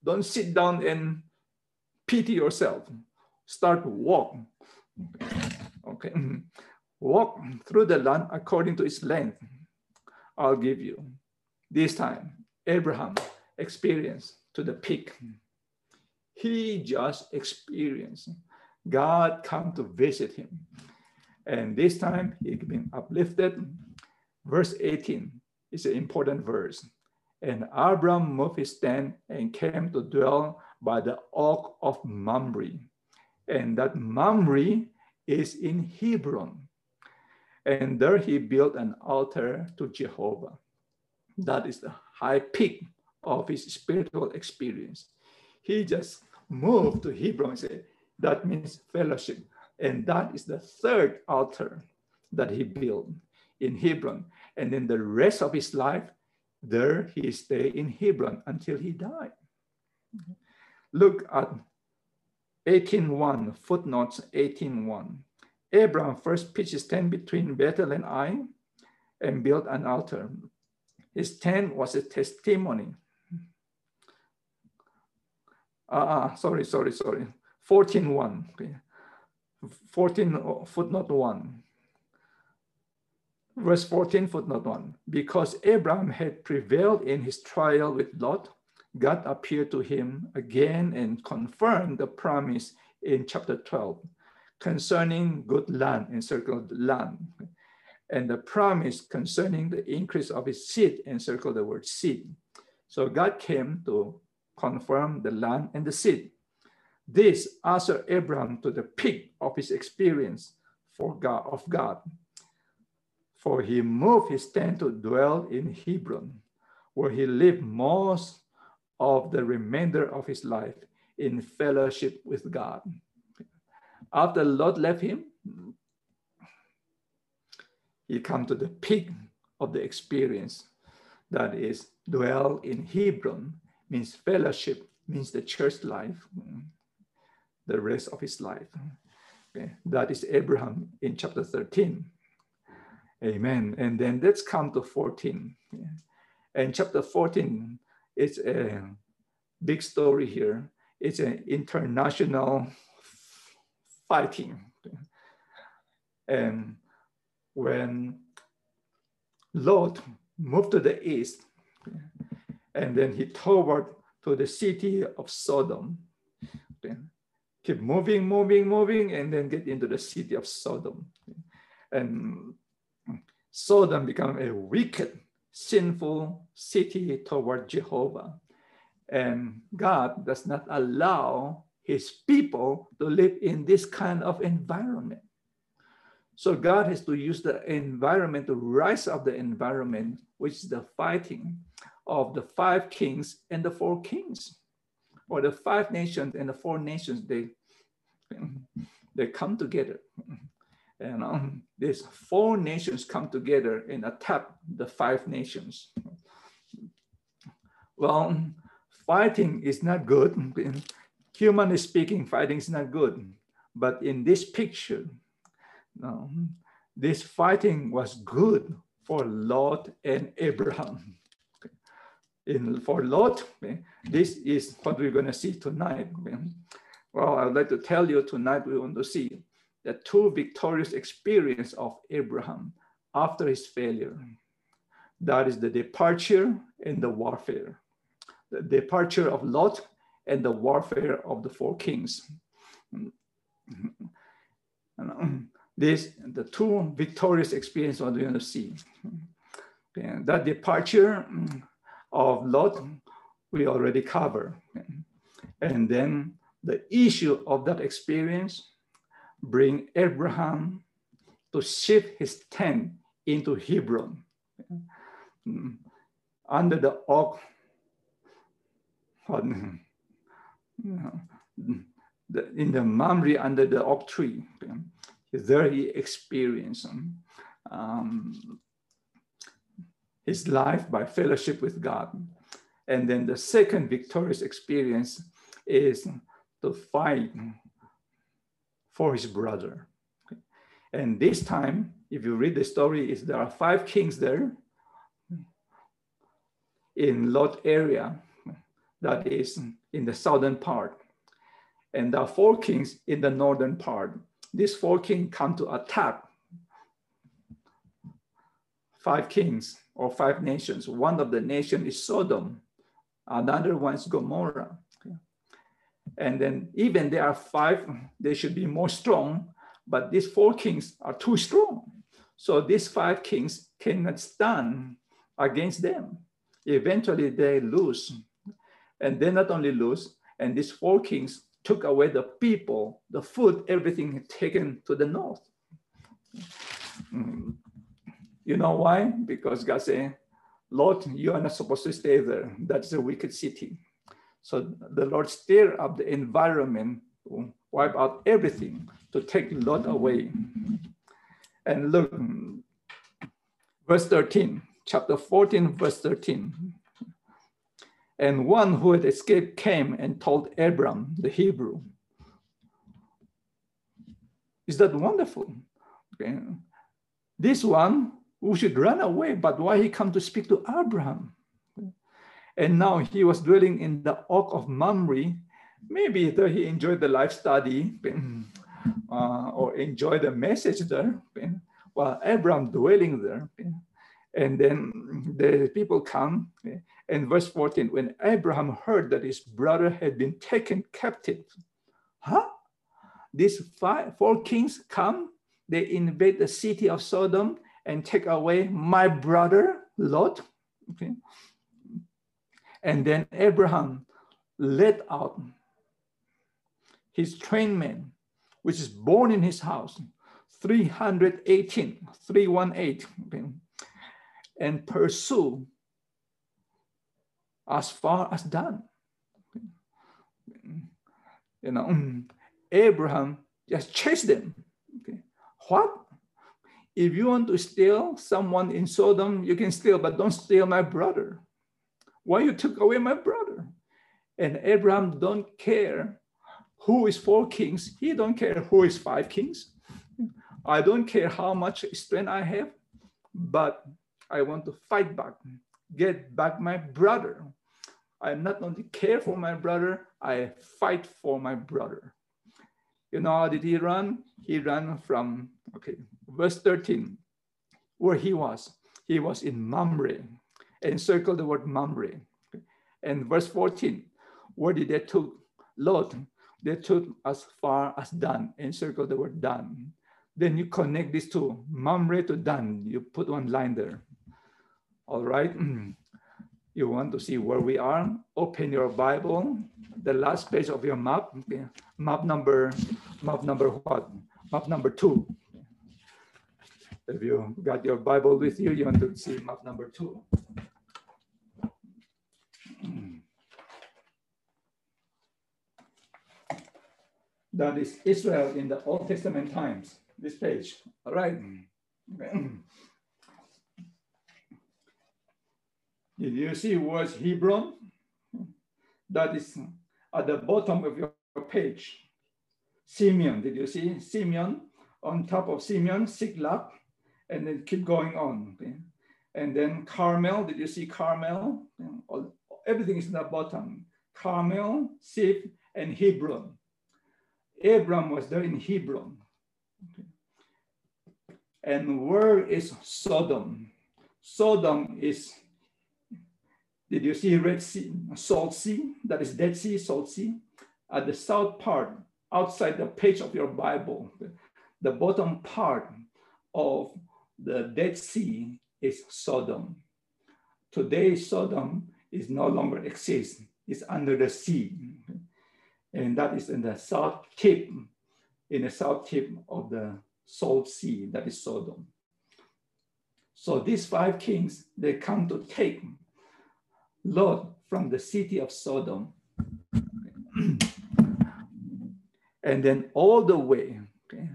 Don't sit down and pity yourself. Start to walk. Okay. Walk through the land according to its length. I'll give you. This time, Abraham experienced to the peak. He just experienced God come to visit him. And this time he been uplifted. Verse 18 is an important verse. And Abram moved his tent and came to dwell by the oak of Mamre. And that Mamre is in Hebron. And there he built an altar to Jehovah. That is the high peak of his spiritual experience. He just moved to Hebron and said, that means fellowship. And that is the third altar. that he built in Hebron. And then the rest of his life, there he stayed in Hebron until he died. Look at 18.1, footnotes 18.1. Abraham first pitched his tent between Bethel and Ai and built an altar. His tent was a testimony. Uh, sorry, sorry, sorry. 14.1. Okay. 14 footnote 1. Verse 14 footnote 1. Because Abraham had prevailed in his trial with Lot, God appeared to him again and confirmed the promise in chapter 12 concerning good land, encircled land, and the promise concerning the increase of his seed, encircled the word seed. So God came to confirm the land and the seed. This ushered Abraham to the peak of his experience for God of God. For he moved his tent to dwell in Hebron, where he lived most of the remainder of his life in fellowship with God. After Lot left him, he come to the peak of the experience that is dwell in Hebron means fellowship means the church life the rest of his life okay. that is Abraham in chapter 13 amen and then let's come to 14 and chapter 14 it's a big story here. It's an international fighting. And when Lot moved to the east, and then he toward to the city of Sodom. Keep moving, moving, moving, and then get into the city of Sodom. And Sodom become a wicked sinful city toward Jehovah. And God does not allow his people to live in this kind of environment. So God has to use the environment to rise up the environment, which is the fighting of the five kings and the four kings, or the five nations and the four nations. They they come together and um, these four nations come together and attack the five nations. Well, fighting is not good. Humanly speaking, fighting is not good. But in this picture, um, this fighting was good for Lot and Abraham. In, for Lot, this is what we're going to see tonight. Well, I'd like to tell you tonight we want to see the two victorious experience of Abraham after his failure. That is the departure and the warfare. The departure of Lot and the warfare of the four kings. This, the two victorious experience what we're to see. And that departure of Lot, we already covered. And then the issue of that experience bring Abraham to shift his tent into Hebron mm. under the oak. in the Mamre under the oak tree. There he experienced um, his life by fellowship with God. And then the second victorious experience is to fight for his brother. And this time, if you read the story, is there are five kings there in Lot area, that is in the southern part. And there are four kings in the northern part. These four kings come to attack five kings or five nations. One of the nation is Sodom, another one is Gomorrah, and then even there are five, they should be more strong, but these four kings are too strong. So these five kings cannot stand against them. Eventually they lose. And they not only lose, and these four kings took away the people, the food, everything taken to the north. Mm. You know why? Because God said, Lord, you are not supposed to stay there. That's a wicked city. So the Lord stir up the environment, wipe out everything to take Lot away. And look, verse 13, chapter 14, verse 13. And one who had escaped came and told Abram, the Hebrew. Is that wonderful? Okay. This one who should run away, but why he come to speak to Abraham? And now he was dwelling in the oak of Mamre. Maybe that he enjoyed the life study uh, or enjoyed the message there, while Abraham dwelling there. And then the people come. And verse 14, when Abraham heard that his brother had been taken captive, huh? These five, four kings come, they invade the city of Sodom and take away my brother Lot. Okay. And then Abraham let out his trained men, which is born in his house, 318, 318, and pursue as far as Dan. You know, Abraham just chased them. Okay. What? If you want to steal someone in Sodom, you can steal, but don't steal my brother. Why you took away my brother? And Abraham don't care who is four kings. He don't care who is five kings. I don't care how much strength I have, but I want to fight back, get back my brother. I not only care for my brother, I fight for my brother. You know how did he run? He ran from, okay, verse 13, where he was. He was in Mamre, and circle the word Mamre. And verse 14, where did they took Lot? They took as far as Dan, and circle the word Dan. Then you connect these two, Mamre to Dan. You put one line there. All right. You want to see where we are? Open your Bible, the last page of your map. Map number, map number what? Map number two. If you got your Bible with you, you want to see map number two. That is Israel in the Old Testament times, this page. All right. Did you see words Hebron? That is at the bottom of your page. Simeon, did you see? Simeon, on top of Simeon, Ziklag, and then keep going on. Okay? And then Carmel, did you see Carmel? Everything is in the bottom. Carmel, Ziph, and Hebron. Abram was there in Hebron. Okay. And where is Sodom? Sodom is did you see Red Sea, Salt Sea? That is Dead Sea, Salt Sea. At the south part, outside the page of your Bible, the bottom part of the Dead Sea is Sodom. Today, Sodom is no longer exists. It's under the sea. And that is in the south tip, in the south tip of the Salt Sea, that is Sodom. So these five kings, they come to take Lot from the city of Sodom. and then all the way, okay,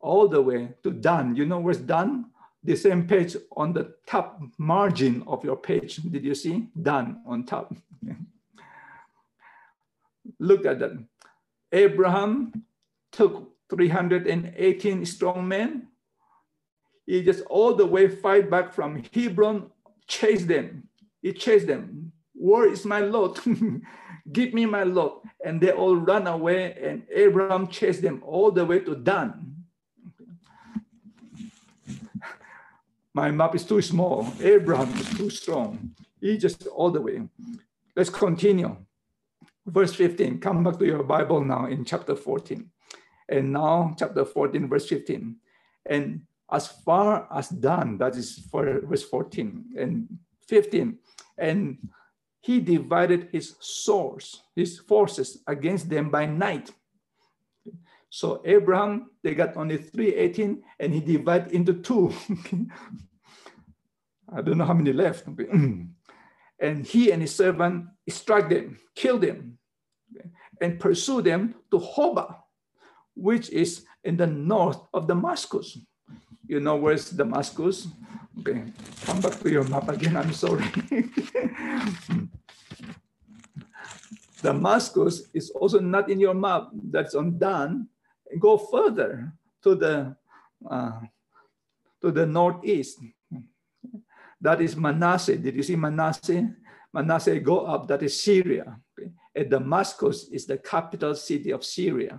all the way to Dan. You know where's Dan? The same page on the top margin of your page. Did you see? Dan on top. Look at that. Abraham took 318 strong men. He just all the way fight back from Hebron, chase them. He chased them. Where is my lot? Give me my lot. And they all run away, and Abraham chased them all the way to Dan. My map is too small. Abraham is too strong. He just all the way. Let's continue. Verse 15. Come back to your Bible now in chapter 14. And now, chapter 14, verse 15. And as far as Dan, that is for verse 14 and 15. And he divided his source, his forces against them by night. So Abraham, they got only 318 and he divided into two. I don't know how many left. and he and his servant struck them, killed them, and pursue them to Hoba, which is in the north of Damascus. You know where's Damascus? Okay, come back to your map again. I'm sorry. Damascus is also not in your map. That's on Dan. Go further to the uh, to the northeast. That is Manasseh. Did you see Manasseh? Manasseh go up. That is Syria. Okay? Damascus is the capital city of Syria.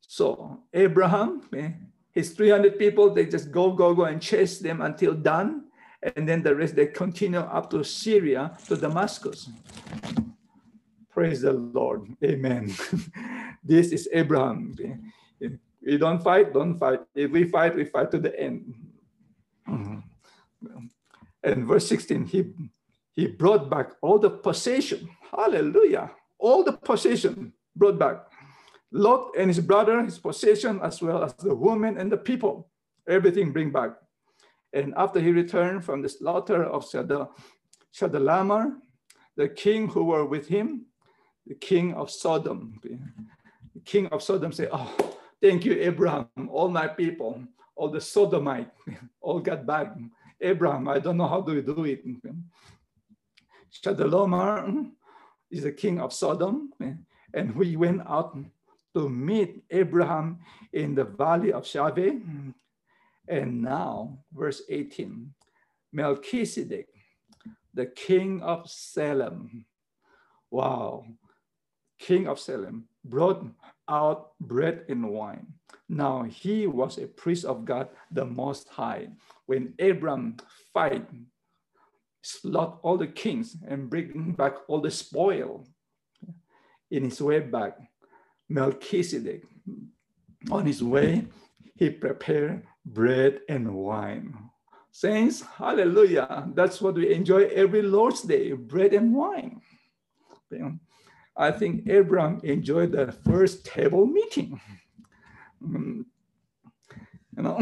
So Abraham, eh, his 300 people, they just go, go, go and chase them until done. And then the rest, they continue up to Syria, to Damascus. Praise the Lord. Amen. this is Abraham. We don't fight, don't fight. If we fight, we fight to the end. And verse 16, he, he brought back all the possession. Hallelujah. All the possession brought back. Lot and his brother, his possession, as well as the woman and the people. Everything bring back. And after he returned from the slaughter of Chedorlaomer, the king who were with him, the king of Sodom. The king of Sodom said, Oh, thank you, Abraham, all my people, all the Sodomite, all got back. Abraham, I don't know how do we do it. Chedorlaomer is the king of Sodom, eh? and we went out to meet Abraham in the valley of Shaveh. And now, verse 18, Melchizedek, the king of Salem. Wow, king of Salem, brought out bread and wine. Now he was a priest of God, the Most High. When Abram fight, slaughter all the kings and bring back all the spoil in his way back, Melchizedek, on his way, he prepared bread and wine. Saints, hallelujah. That's what we enjoy every Lord's Day, bread and wine. I think Abraham enjoyed the first table meeting. You know,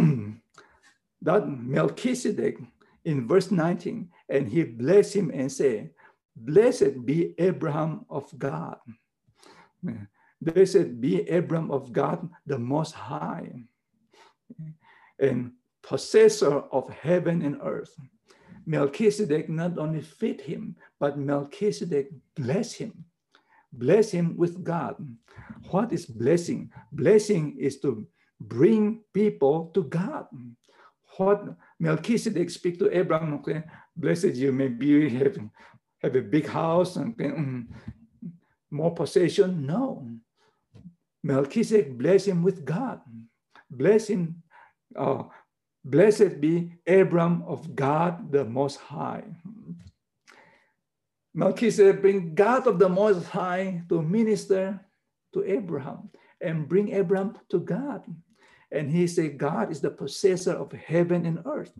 that Melchizedek in verse 19, and he blessed him and said, Blessed be Abraham of God. Blessed be Abraham of God, the Most High, and possessor of heaven and earth. Melchizedek not only fit him, but Melchizedek blessed him bless him with God. What is blessing? Blessing is to bring people to God. What Melchizedek speak to Abraham, okay, blessed you may be, have, have a big house and um, more possession. No. Melchizedek bless him with God. Bless him, uh, blessed be Abram of God the Most High. Melchizedek bring God of the Most High to minister to Abraham and bring Abraham to God. And he said, God is the possessor of heaven and earth.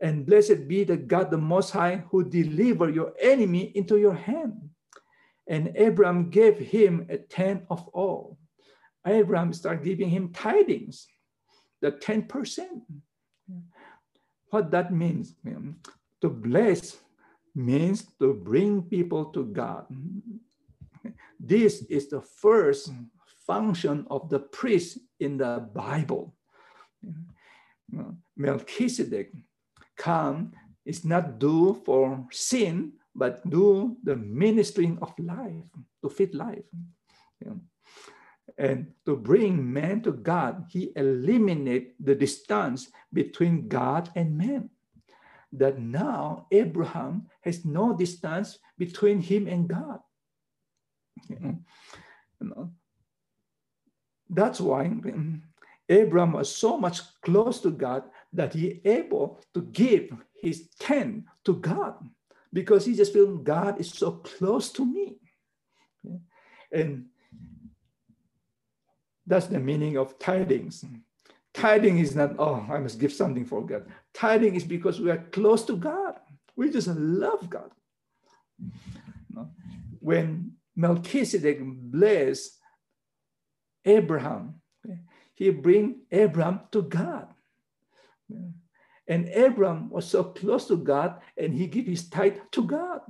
And blessed be the God, the Most High, who deliver your enemy into your hand. And Abraham gave him a tenth of all. Abraham started giving him tithing, the 10%. What that means, to bless means to bring people to God. This is the first function of the priest in the Bible. Melchizedek come is not do for sin, but do the ministering of life, to fit life. And to bring man to God, he eliminate the distance between God and man that now Abraham has no distance between him and God. You know, that's why mm, Abraham was so much close to God that he able to give his ten to God because he just felt God is so close to me. And that's the meaning of tidings. Tithing is not, oh, I must give something for God. Tithing is because we are close to God. We just love God. When Melchizedek blessed Abraham, he bring Abraham to God. And Abraham was so close to God and he gave his tithe to God.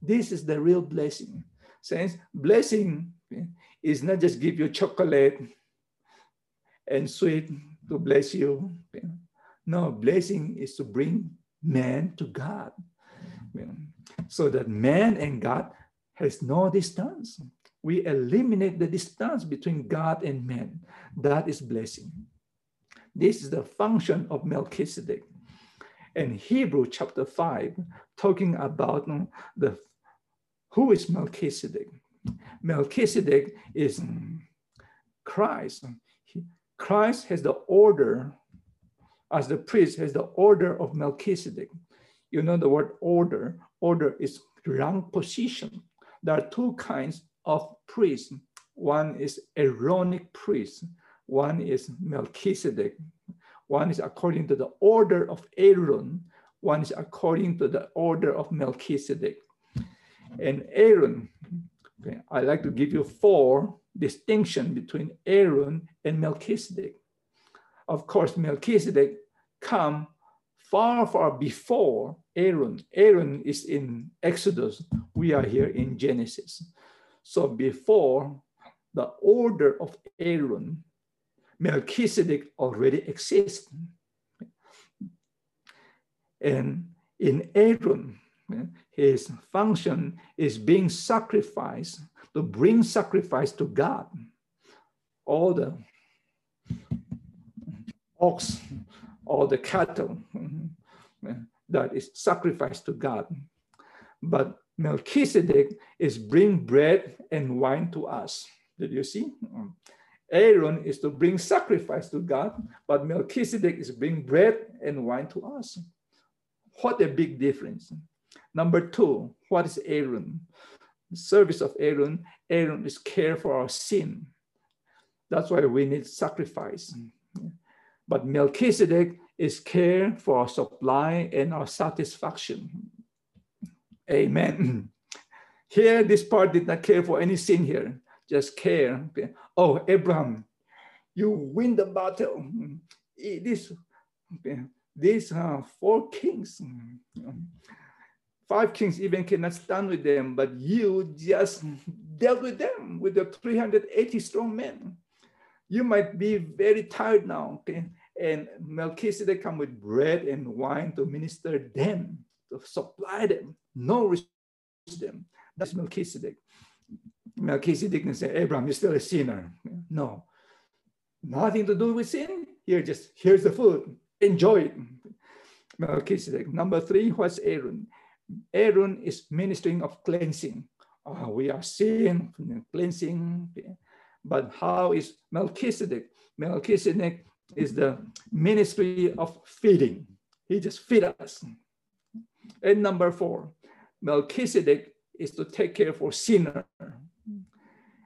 This is the real blessing. Saints, blessing is not just give you chocolate and sweet to bless you. No, blessing is to bring man to God. So that man and God has no distance. We eliminate the distance between God and man. That is blessing. This is the function of Melchizedek. In Hebrew chapter 5, talking about um, the who is Melchizedek. Melchizedek is um, Christ. Christ has the order, as the priest has the order of Melchizedek. You know the word order. Order is rank position. There are two kinds of priests. One is Aaronic priest. One is Melchizedek. One is according to the order of Aaron. One is according to the order of Melchizedek. And Aaron, okay, I like to give you four distinction between Aaron and Melchizedek. Of course, Melchizedek come far, far before Aaron. Aaron is in Exodus. We are here in Genesis. So before the order of Aaron, Melchizedek already exists. And in Aaron, his function is being sacrificed to bring sacrifice to God. All the ox, all the cattle mm-hmm, that is sacrificed to God. But Melchizedek is bring bread and wine to us. Did you see? Mm. Aaron is to bring sacrifice to God, but Melchizedek is bring bread and wine to us. What a big difference. Number two, what is Aaron? The service of Aaron, Aaron is care for our sin. That's why we need sacrifice. But Melchizedek is care for our supply and our satisfaction. Amen. Here, this part did not care for any sin here, just care. Oh, Abraham, you win the battle. This, these uh, four kings, five kings even cannot stand with them, but you just dealt with them with the 380 strong men. You might be very tired now, okay? And Melchizedek come with bread and wine to minister them, supply them, nourish them. That's Melchizedek. Melchizedek can say, Abraham, you're still a sinner. No, nothing to do with sin. Here, just here's the food. Enjoy it. Melchizedek. Number three, what's Aaron? Aaron is ministering of cleansing. Oh, we are sin, cleansing. But how is Melchizedek? Melchizedek is the ministry of feeding. He just feed us. And number four, Melchizedek is to take care for sinner.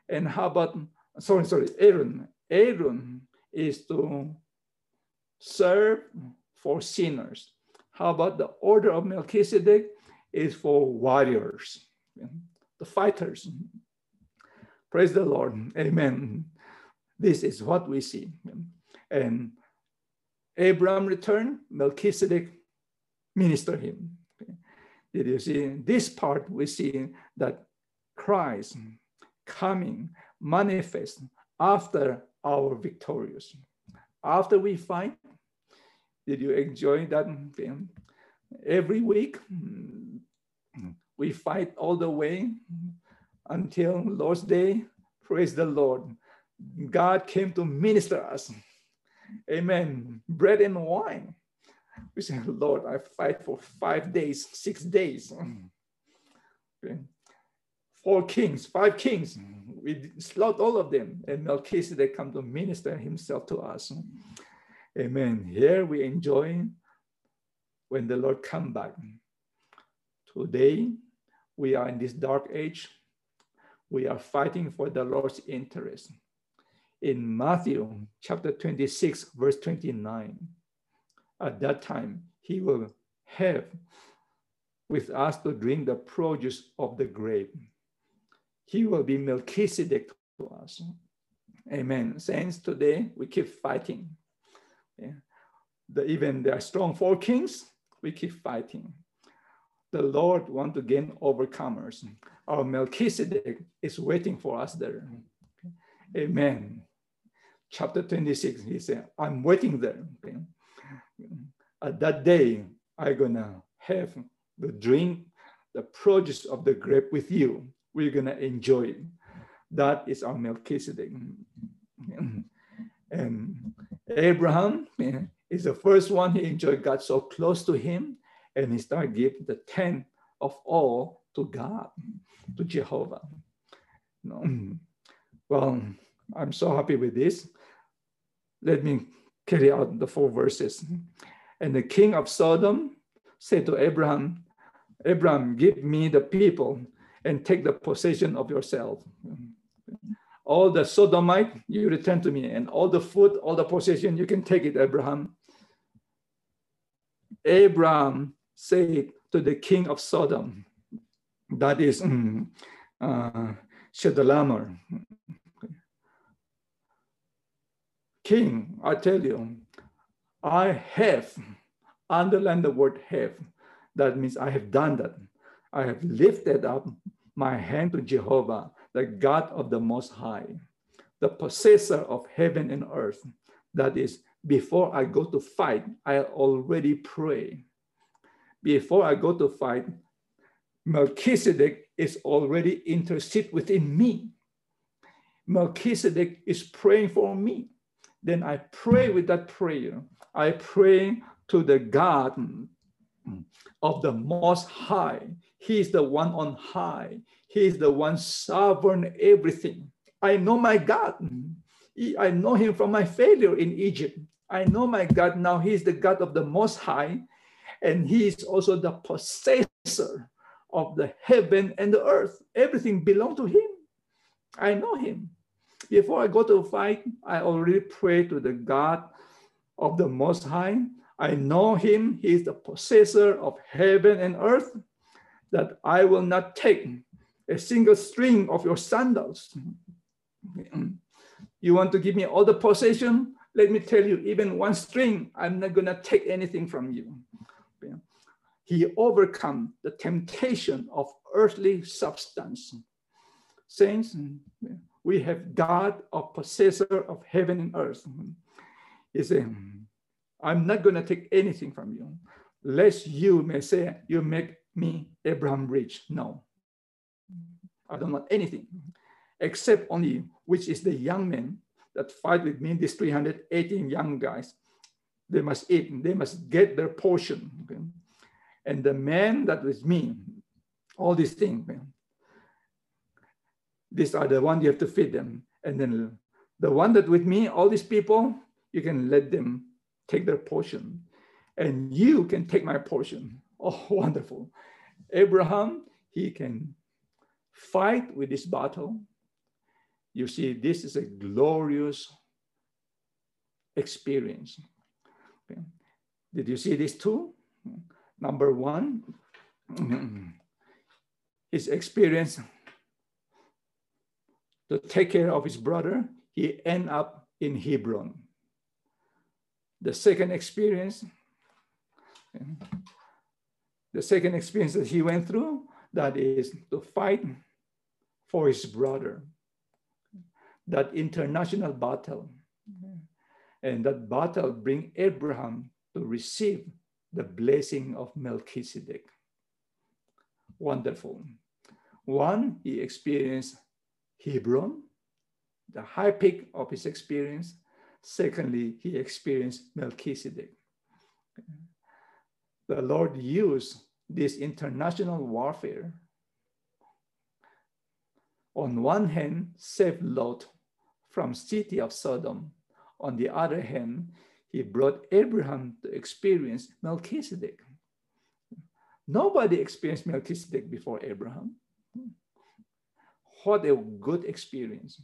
And how about, sorry, sorry, Aaron. Aaron is to serve for sinners. How about the order of Melchizedek is for warriors, the fighters. Praise the Lord. Amen. This is what we see. And Abraham returned, Melchizedek ministered him. Did you see this part? We see that Christ mm. coming manifest after our victorious. After we fight, did you enjoy that? Every week, mm. we fight all the way until Lord's Day. Praise the Lord. God came to minister us. Mm. Amen. Bread and wine. We say, Lord, I fight for five days, six days. Mm. Okay. Four kings, five kings. Mm. We slaughter all of them. And Melchizedek come to minister himself to us. Mm. Amen. Here we enjoy when the Lord come back. Today, we are in this dark age. We are fighting for the Lord's interest. In Matthew chapter 26, verse 29, at that time, he will have with us to drink the produce of the grape. He will be Melchizedek to us. Amen. Saints, today we keep fighting. Yeah. The, even are strong four kings, we keep fighting. The Lord want to gain overcomers. Our Melchizedek is waiting for us there. Amen. chapter 26, he said, I'm waiting there. Okay? At that day, I'm gonna have the drink, the produce of the grape with you. We're gonna enjoy it. That is our Melchizedek. And Abraham is the first one he enjoyed God so close to him, and he started giving the tenth of all to God, to Jehovah. Well, I'm so happy with this. Let me carry out the four verses. And the king of Sodom said to Abraham, Abraham, give me the people and take the possession of yourself. All the Sodomite, you return to me, and all the food, all the possession, you can take it, Abraham. Abraham said to the king of Sodom, that is um, uh, Chedorlaomer. King, I tell you, I have, underline the word have. That means I have done that. I have lifted up my hand to Jehovah, the God of the Most High, the possessor of heaven and earth. That is, before I go to fight, I already pray. Before I go to fight, Melchizedek is already intercede within me. Melchizedek is praying for me. Then I pray with that prayer. I pray to the God of the Most High. He is the one on high. He is the one sovereign everything. I know my God. I know him from my failure in Egypt. I know my God now. He is the God of the Most High, and He is also the possessor of the heaven and the earth. Everything belongs to Him. I know Him. Before I go to fight, I already pray to the God of the Most High. I know Him. He is the possessor of heaven and earth, that I will not take a single string of your sandals. You want to give me all the possession? let me tell you, even one string, I'm not to take anything from you. He overcome the temptation of earthly substance. Saints, we have God, a possessor of heaven and earth. He said, I'm not going to take anything from you, lest you may say, You make me Abraham rich. No, I don't want anything except only which is the young men that fight with me, these 318 young guys, they must eat, they must get their portion. Okay? And the man that was me, all these things, man, these are the ones you have to feed them. And then the one that with me, all these people, you can let them take their portion. And you can take my portion. Oh, wonderful. Abraham, he can fight with this battle you see, this is a glorious experience. Okay. Did you see this too? Number one, his experience to take care of his brother, he end up in Hebron. The second experience, the second experience that he went through, that is to fight for his brother that international battle. And that battle bring Abraham to receive the blessing of Melchizedek. Wonderful. One, he experienced Hebron, the high peak of his experience. Secondly, he experienced Melchizedek. The Lord used this international warfare. On one hand, saved Lot from city of Sodom. On the other hand, he brought Abraham to experience Melchizedek. Nobody experienced Melchizedek before Abraham. What a good experience.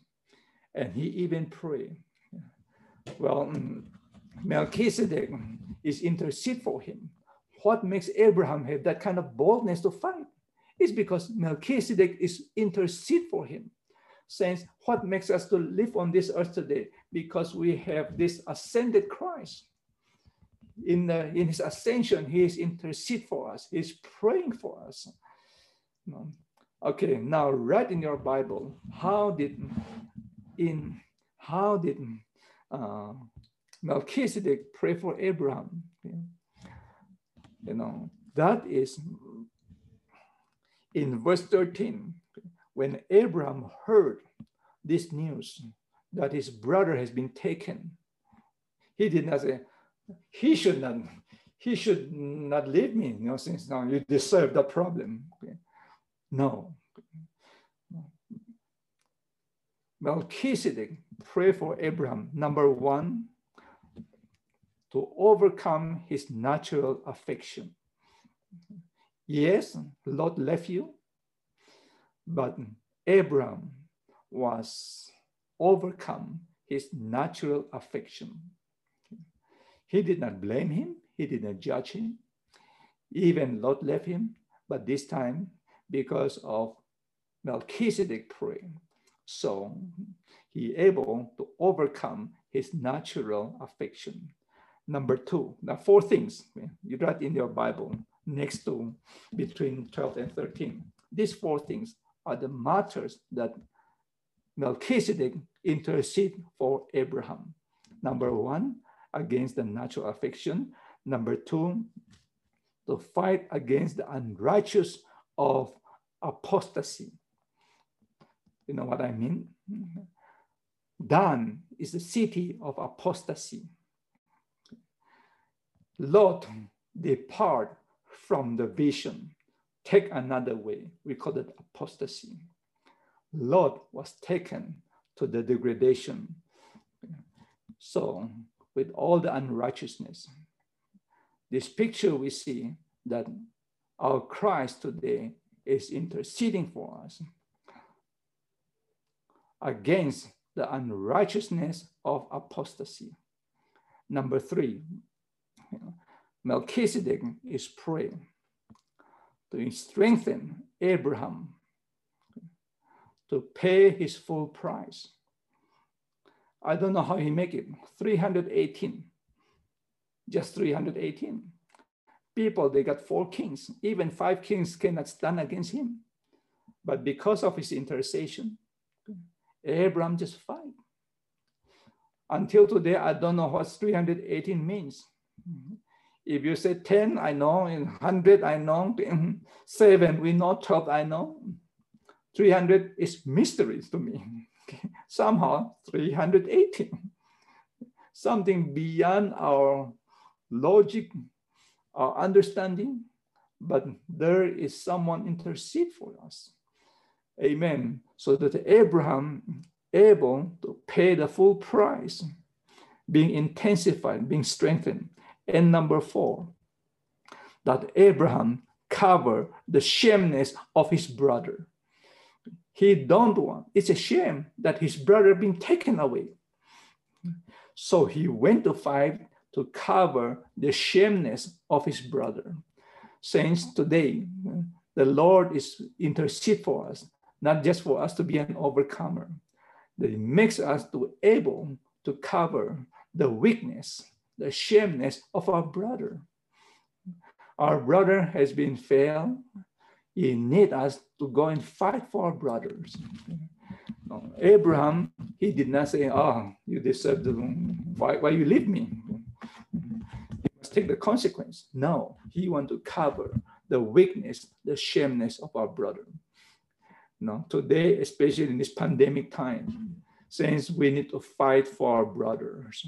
And he even prayed. Well, mm, Melchizedek is intercede for him. What makes Abraham have that kind of boldness to fight? It's because Melchizedek is intercede for him. Saints, what makes us to live on this earth today? Because we have this ascended Christ. In, the, in his ascension, he is intercede for us. He's praying for us. Okay, now write in your Bible, how did in how did uh, Melchizedek pray for Abraham. You know, that is in verse 13, when Abraham heard this news that his brother has been taken, he did not say, he should not, he should not leave me, you know, since now you deserve the problem. No. Melchizedek pray for Abraham, number one, to overcome his natural affection. Yes, Lot left you, but Abraham was overcome his natural affection. He did not blame him, he did not judge him. Even Lot left him, but this time because of Melchizedek praying. So he able to overcome his natural affection. Number two, now four things you write in your Bible next to between 12 and 13. These four things are the matters that Melchizedek intercede for Abraham. Number one, against the natural affection. Number two, to fight against the unrighteous of apostasy. You know what I mean? Dan is the city of apostasy. Lot depart from the vision, take another way. We call it apostasy. Lot was taken to the degradation. So, with all the unrighteousness, this picture we see that our Christ today is interceding for us against the unrighteousness of apostasy. Number three, Melchizedek is praying to strengthen Abraham to pay his full price. I don't know how he make it, 318, just 318. People, they got four kings, even five kings cannot stand against him. But because of his intercession, Abraham just fight. Until today, I don't know what 318 means. If you say 10, I know, in 100, I know, seven, we know, 12, I know. 300 is mysteries to me. Somehow 318, something beyond our logic, our understanding, but there is someone intercede for us. Amen. So that Abraham able to pay the full price, being intensified, being strengthened. And number four, that Abraham cover the shameness of his brother. He don't want. It's a shame that his brother been taken away. So he went to fight to cover the shameness of his brother. Saints, today, the Lord is intercede for us, not just for us to be an overcomer. That it makes us to able to cover the weakness, the shameness of our brother. Our brother has been failed, he need us to go and fight for our brothers. Abraham, he did not say, oh, you deserve to, why, why you leave me? Take the consequence. No, he want to cover the weakness, the shameness of our brother. No, today, especially in this pandemic time, since we need to fight for our brothers.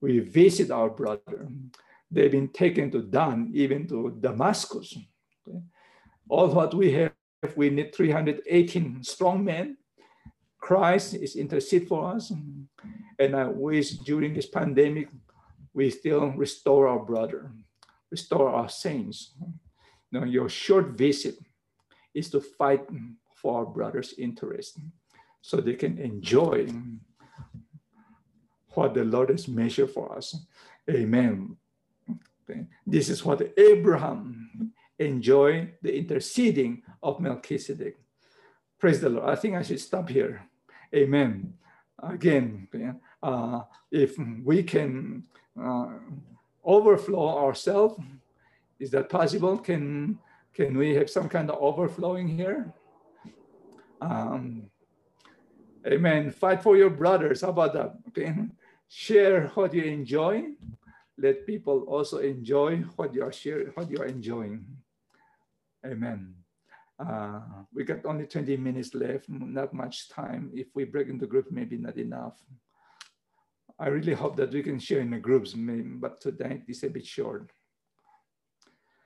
We visit our brother. They've been taken to Dan, even to Damascus. Okay? all what we have, we need 318 strong men. Christ is intercede for us. And I wish during this pandemic, we still restore our brother, restore our saints. Now, your short visit is to fight for our brother's interest so they can enjoy what the Lord has measured for us. Amen. Okay. This is what Abraham enjoyed the interceding of Melchizedek. Praise the Lord. I think I should stop here. Amen. Again, uh, if we can overflow ourselves, is that possible? Can can we have some kind of overflowing here? Um, Amen. Fight for your brothers. How about that? Okay. Share what you enjoy. Let people also enjoy what you are sharing, what you are enjoying. Amen. Uh, we got only 20 minutes left, not much time. If we break into group, maybe not enough. I really hope that we can share in the groups, but tonight is a bit short.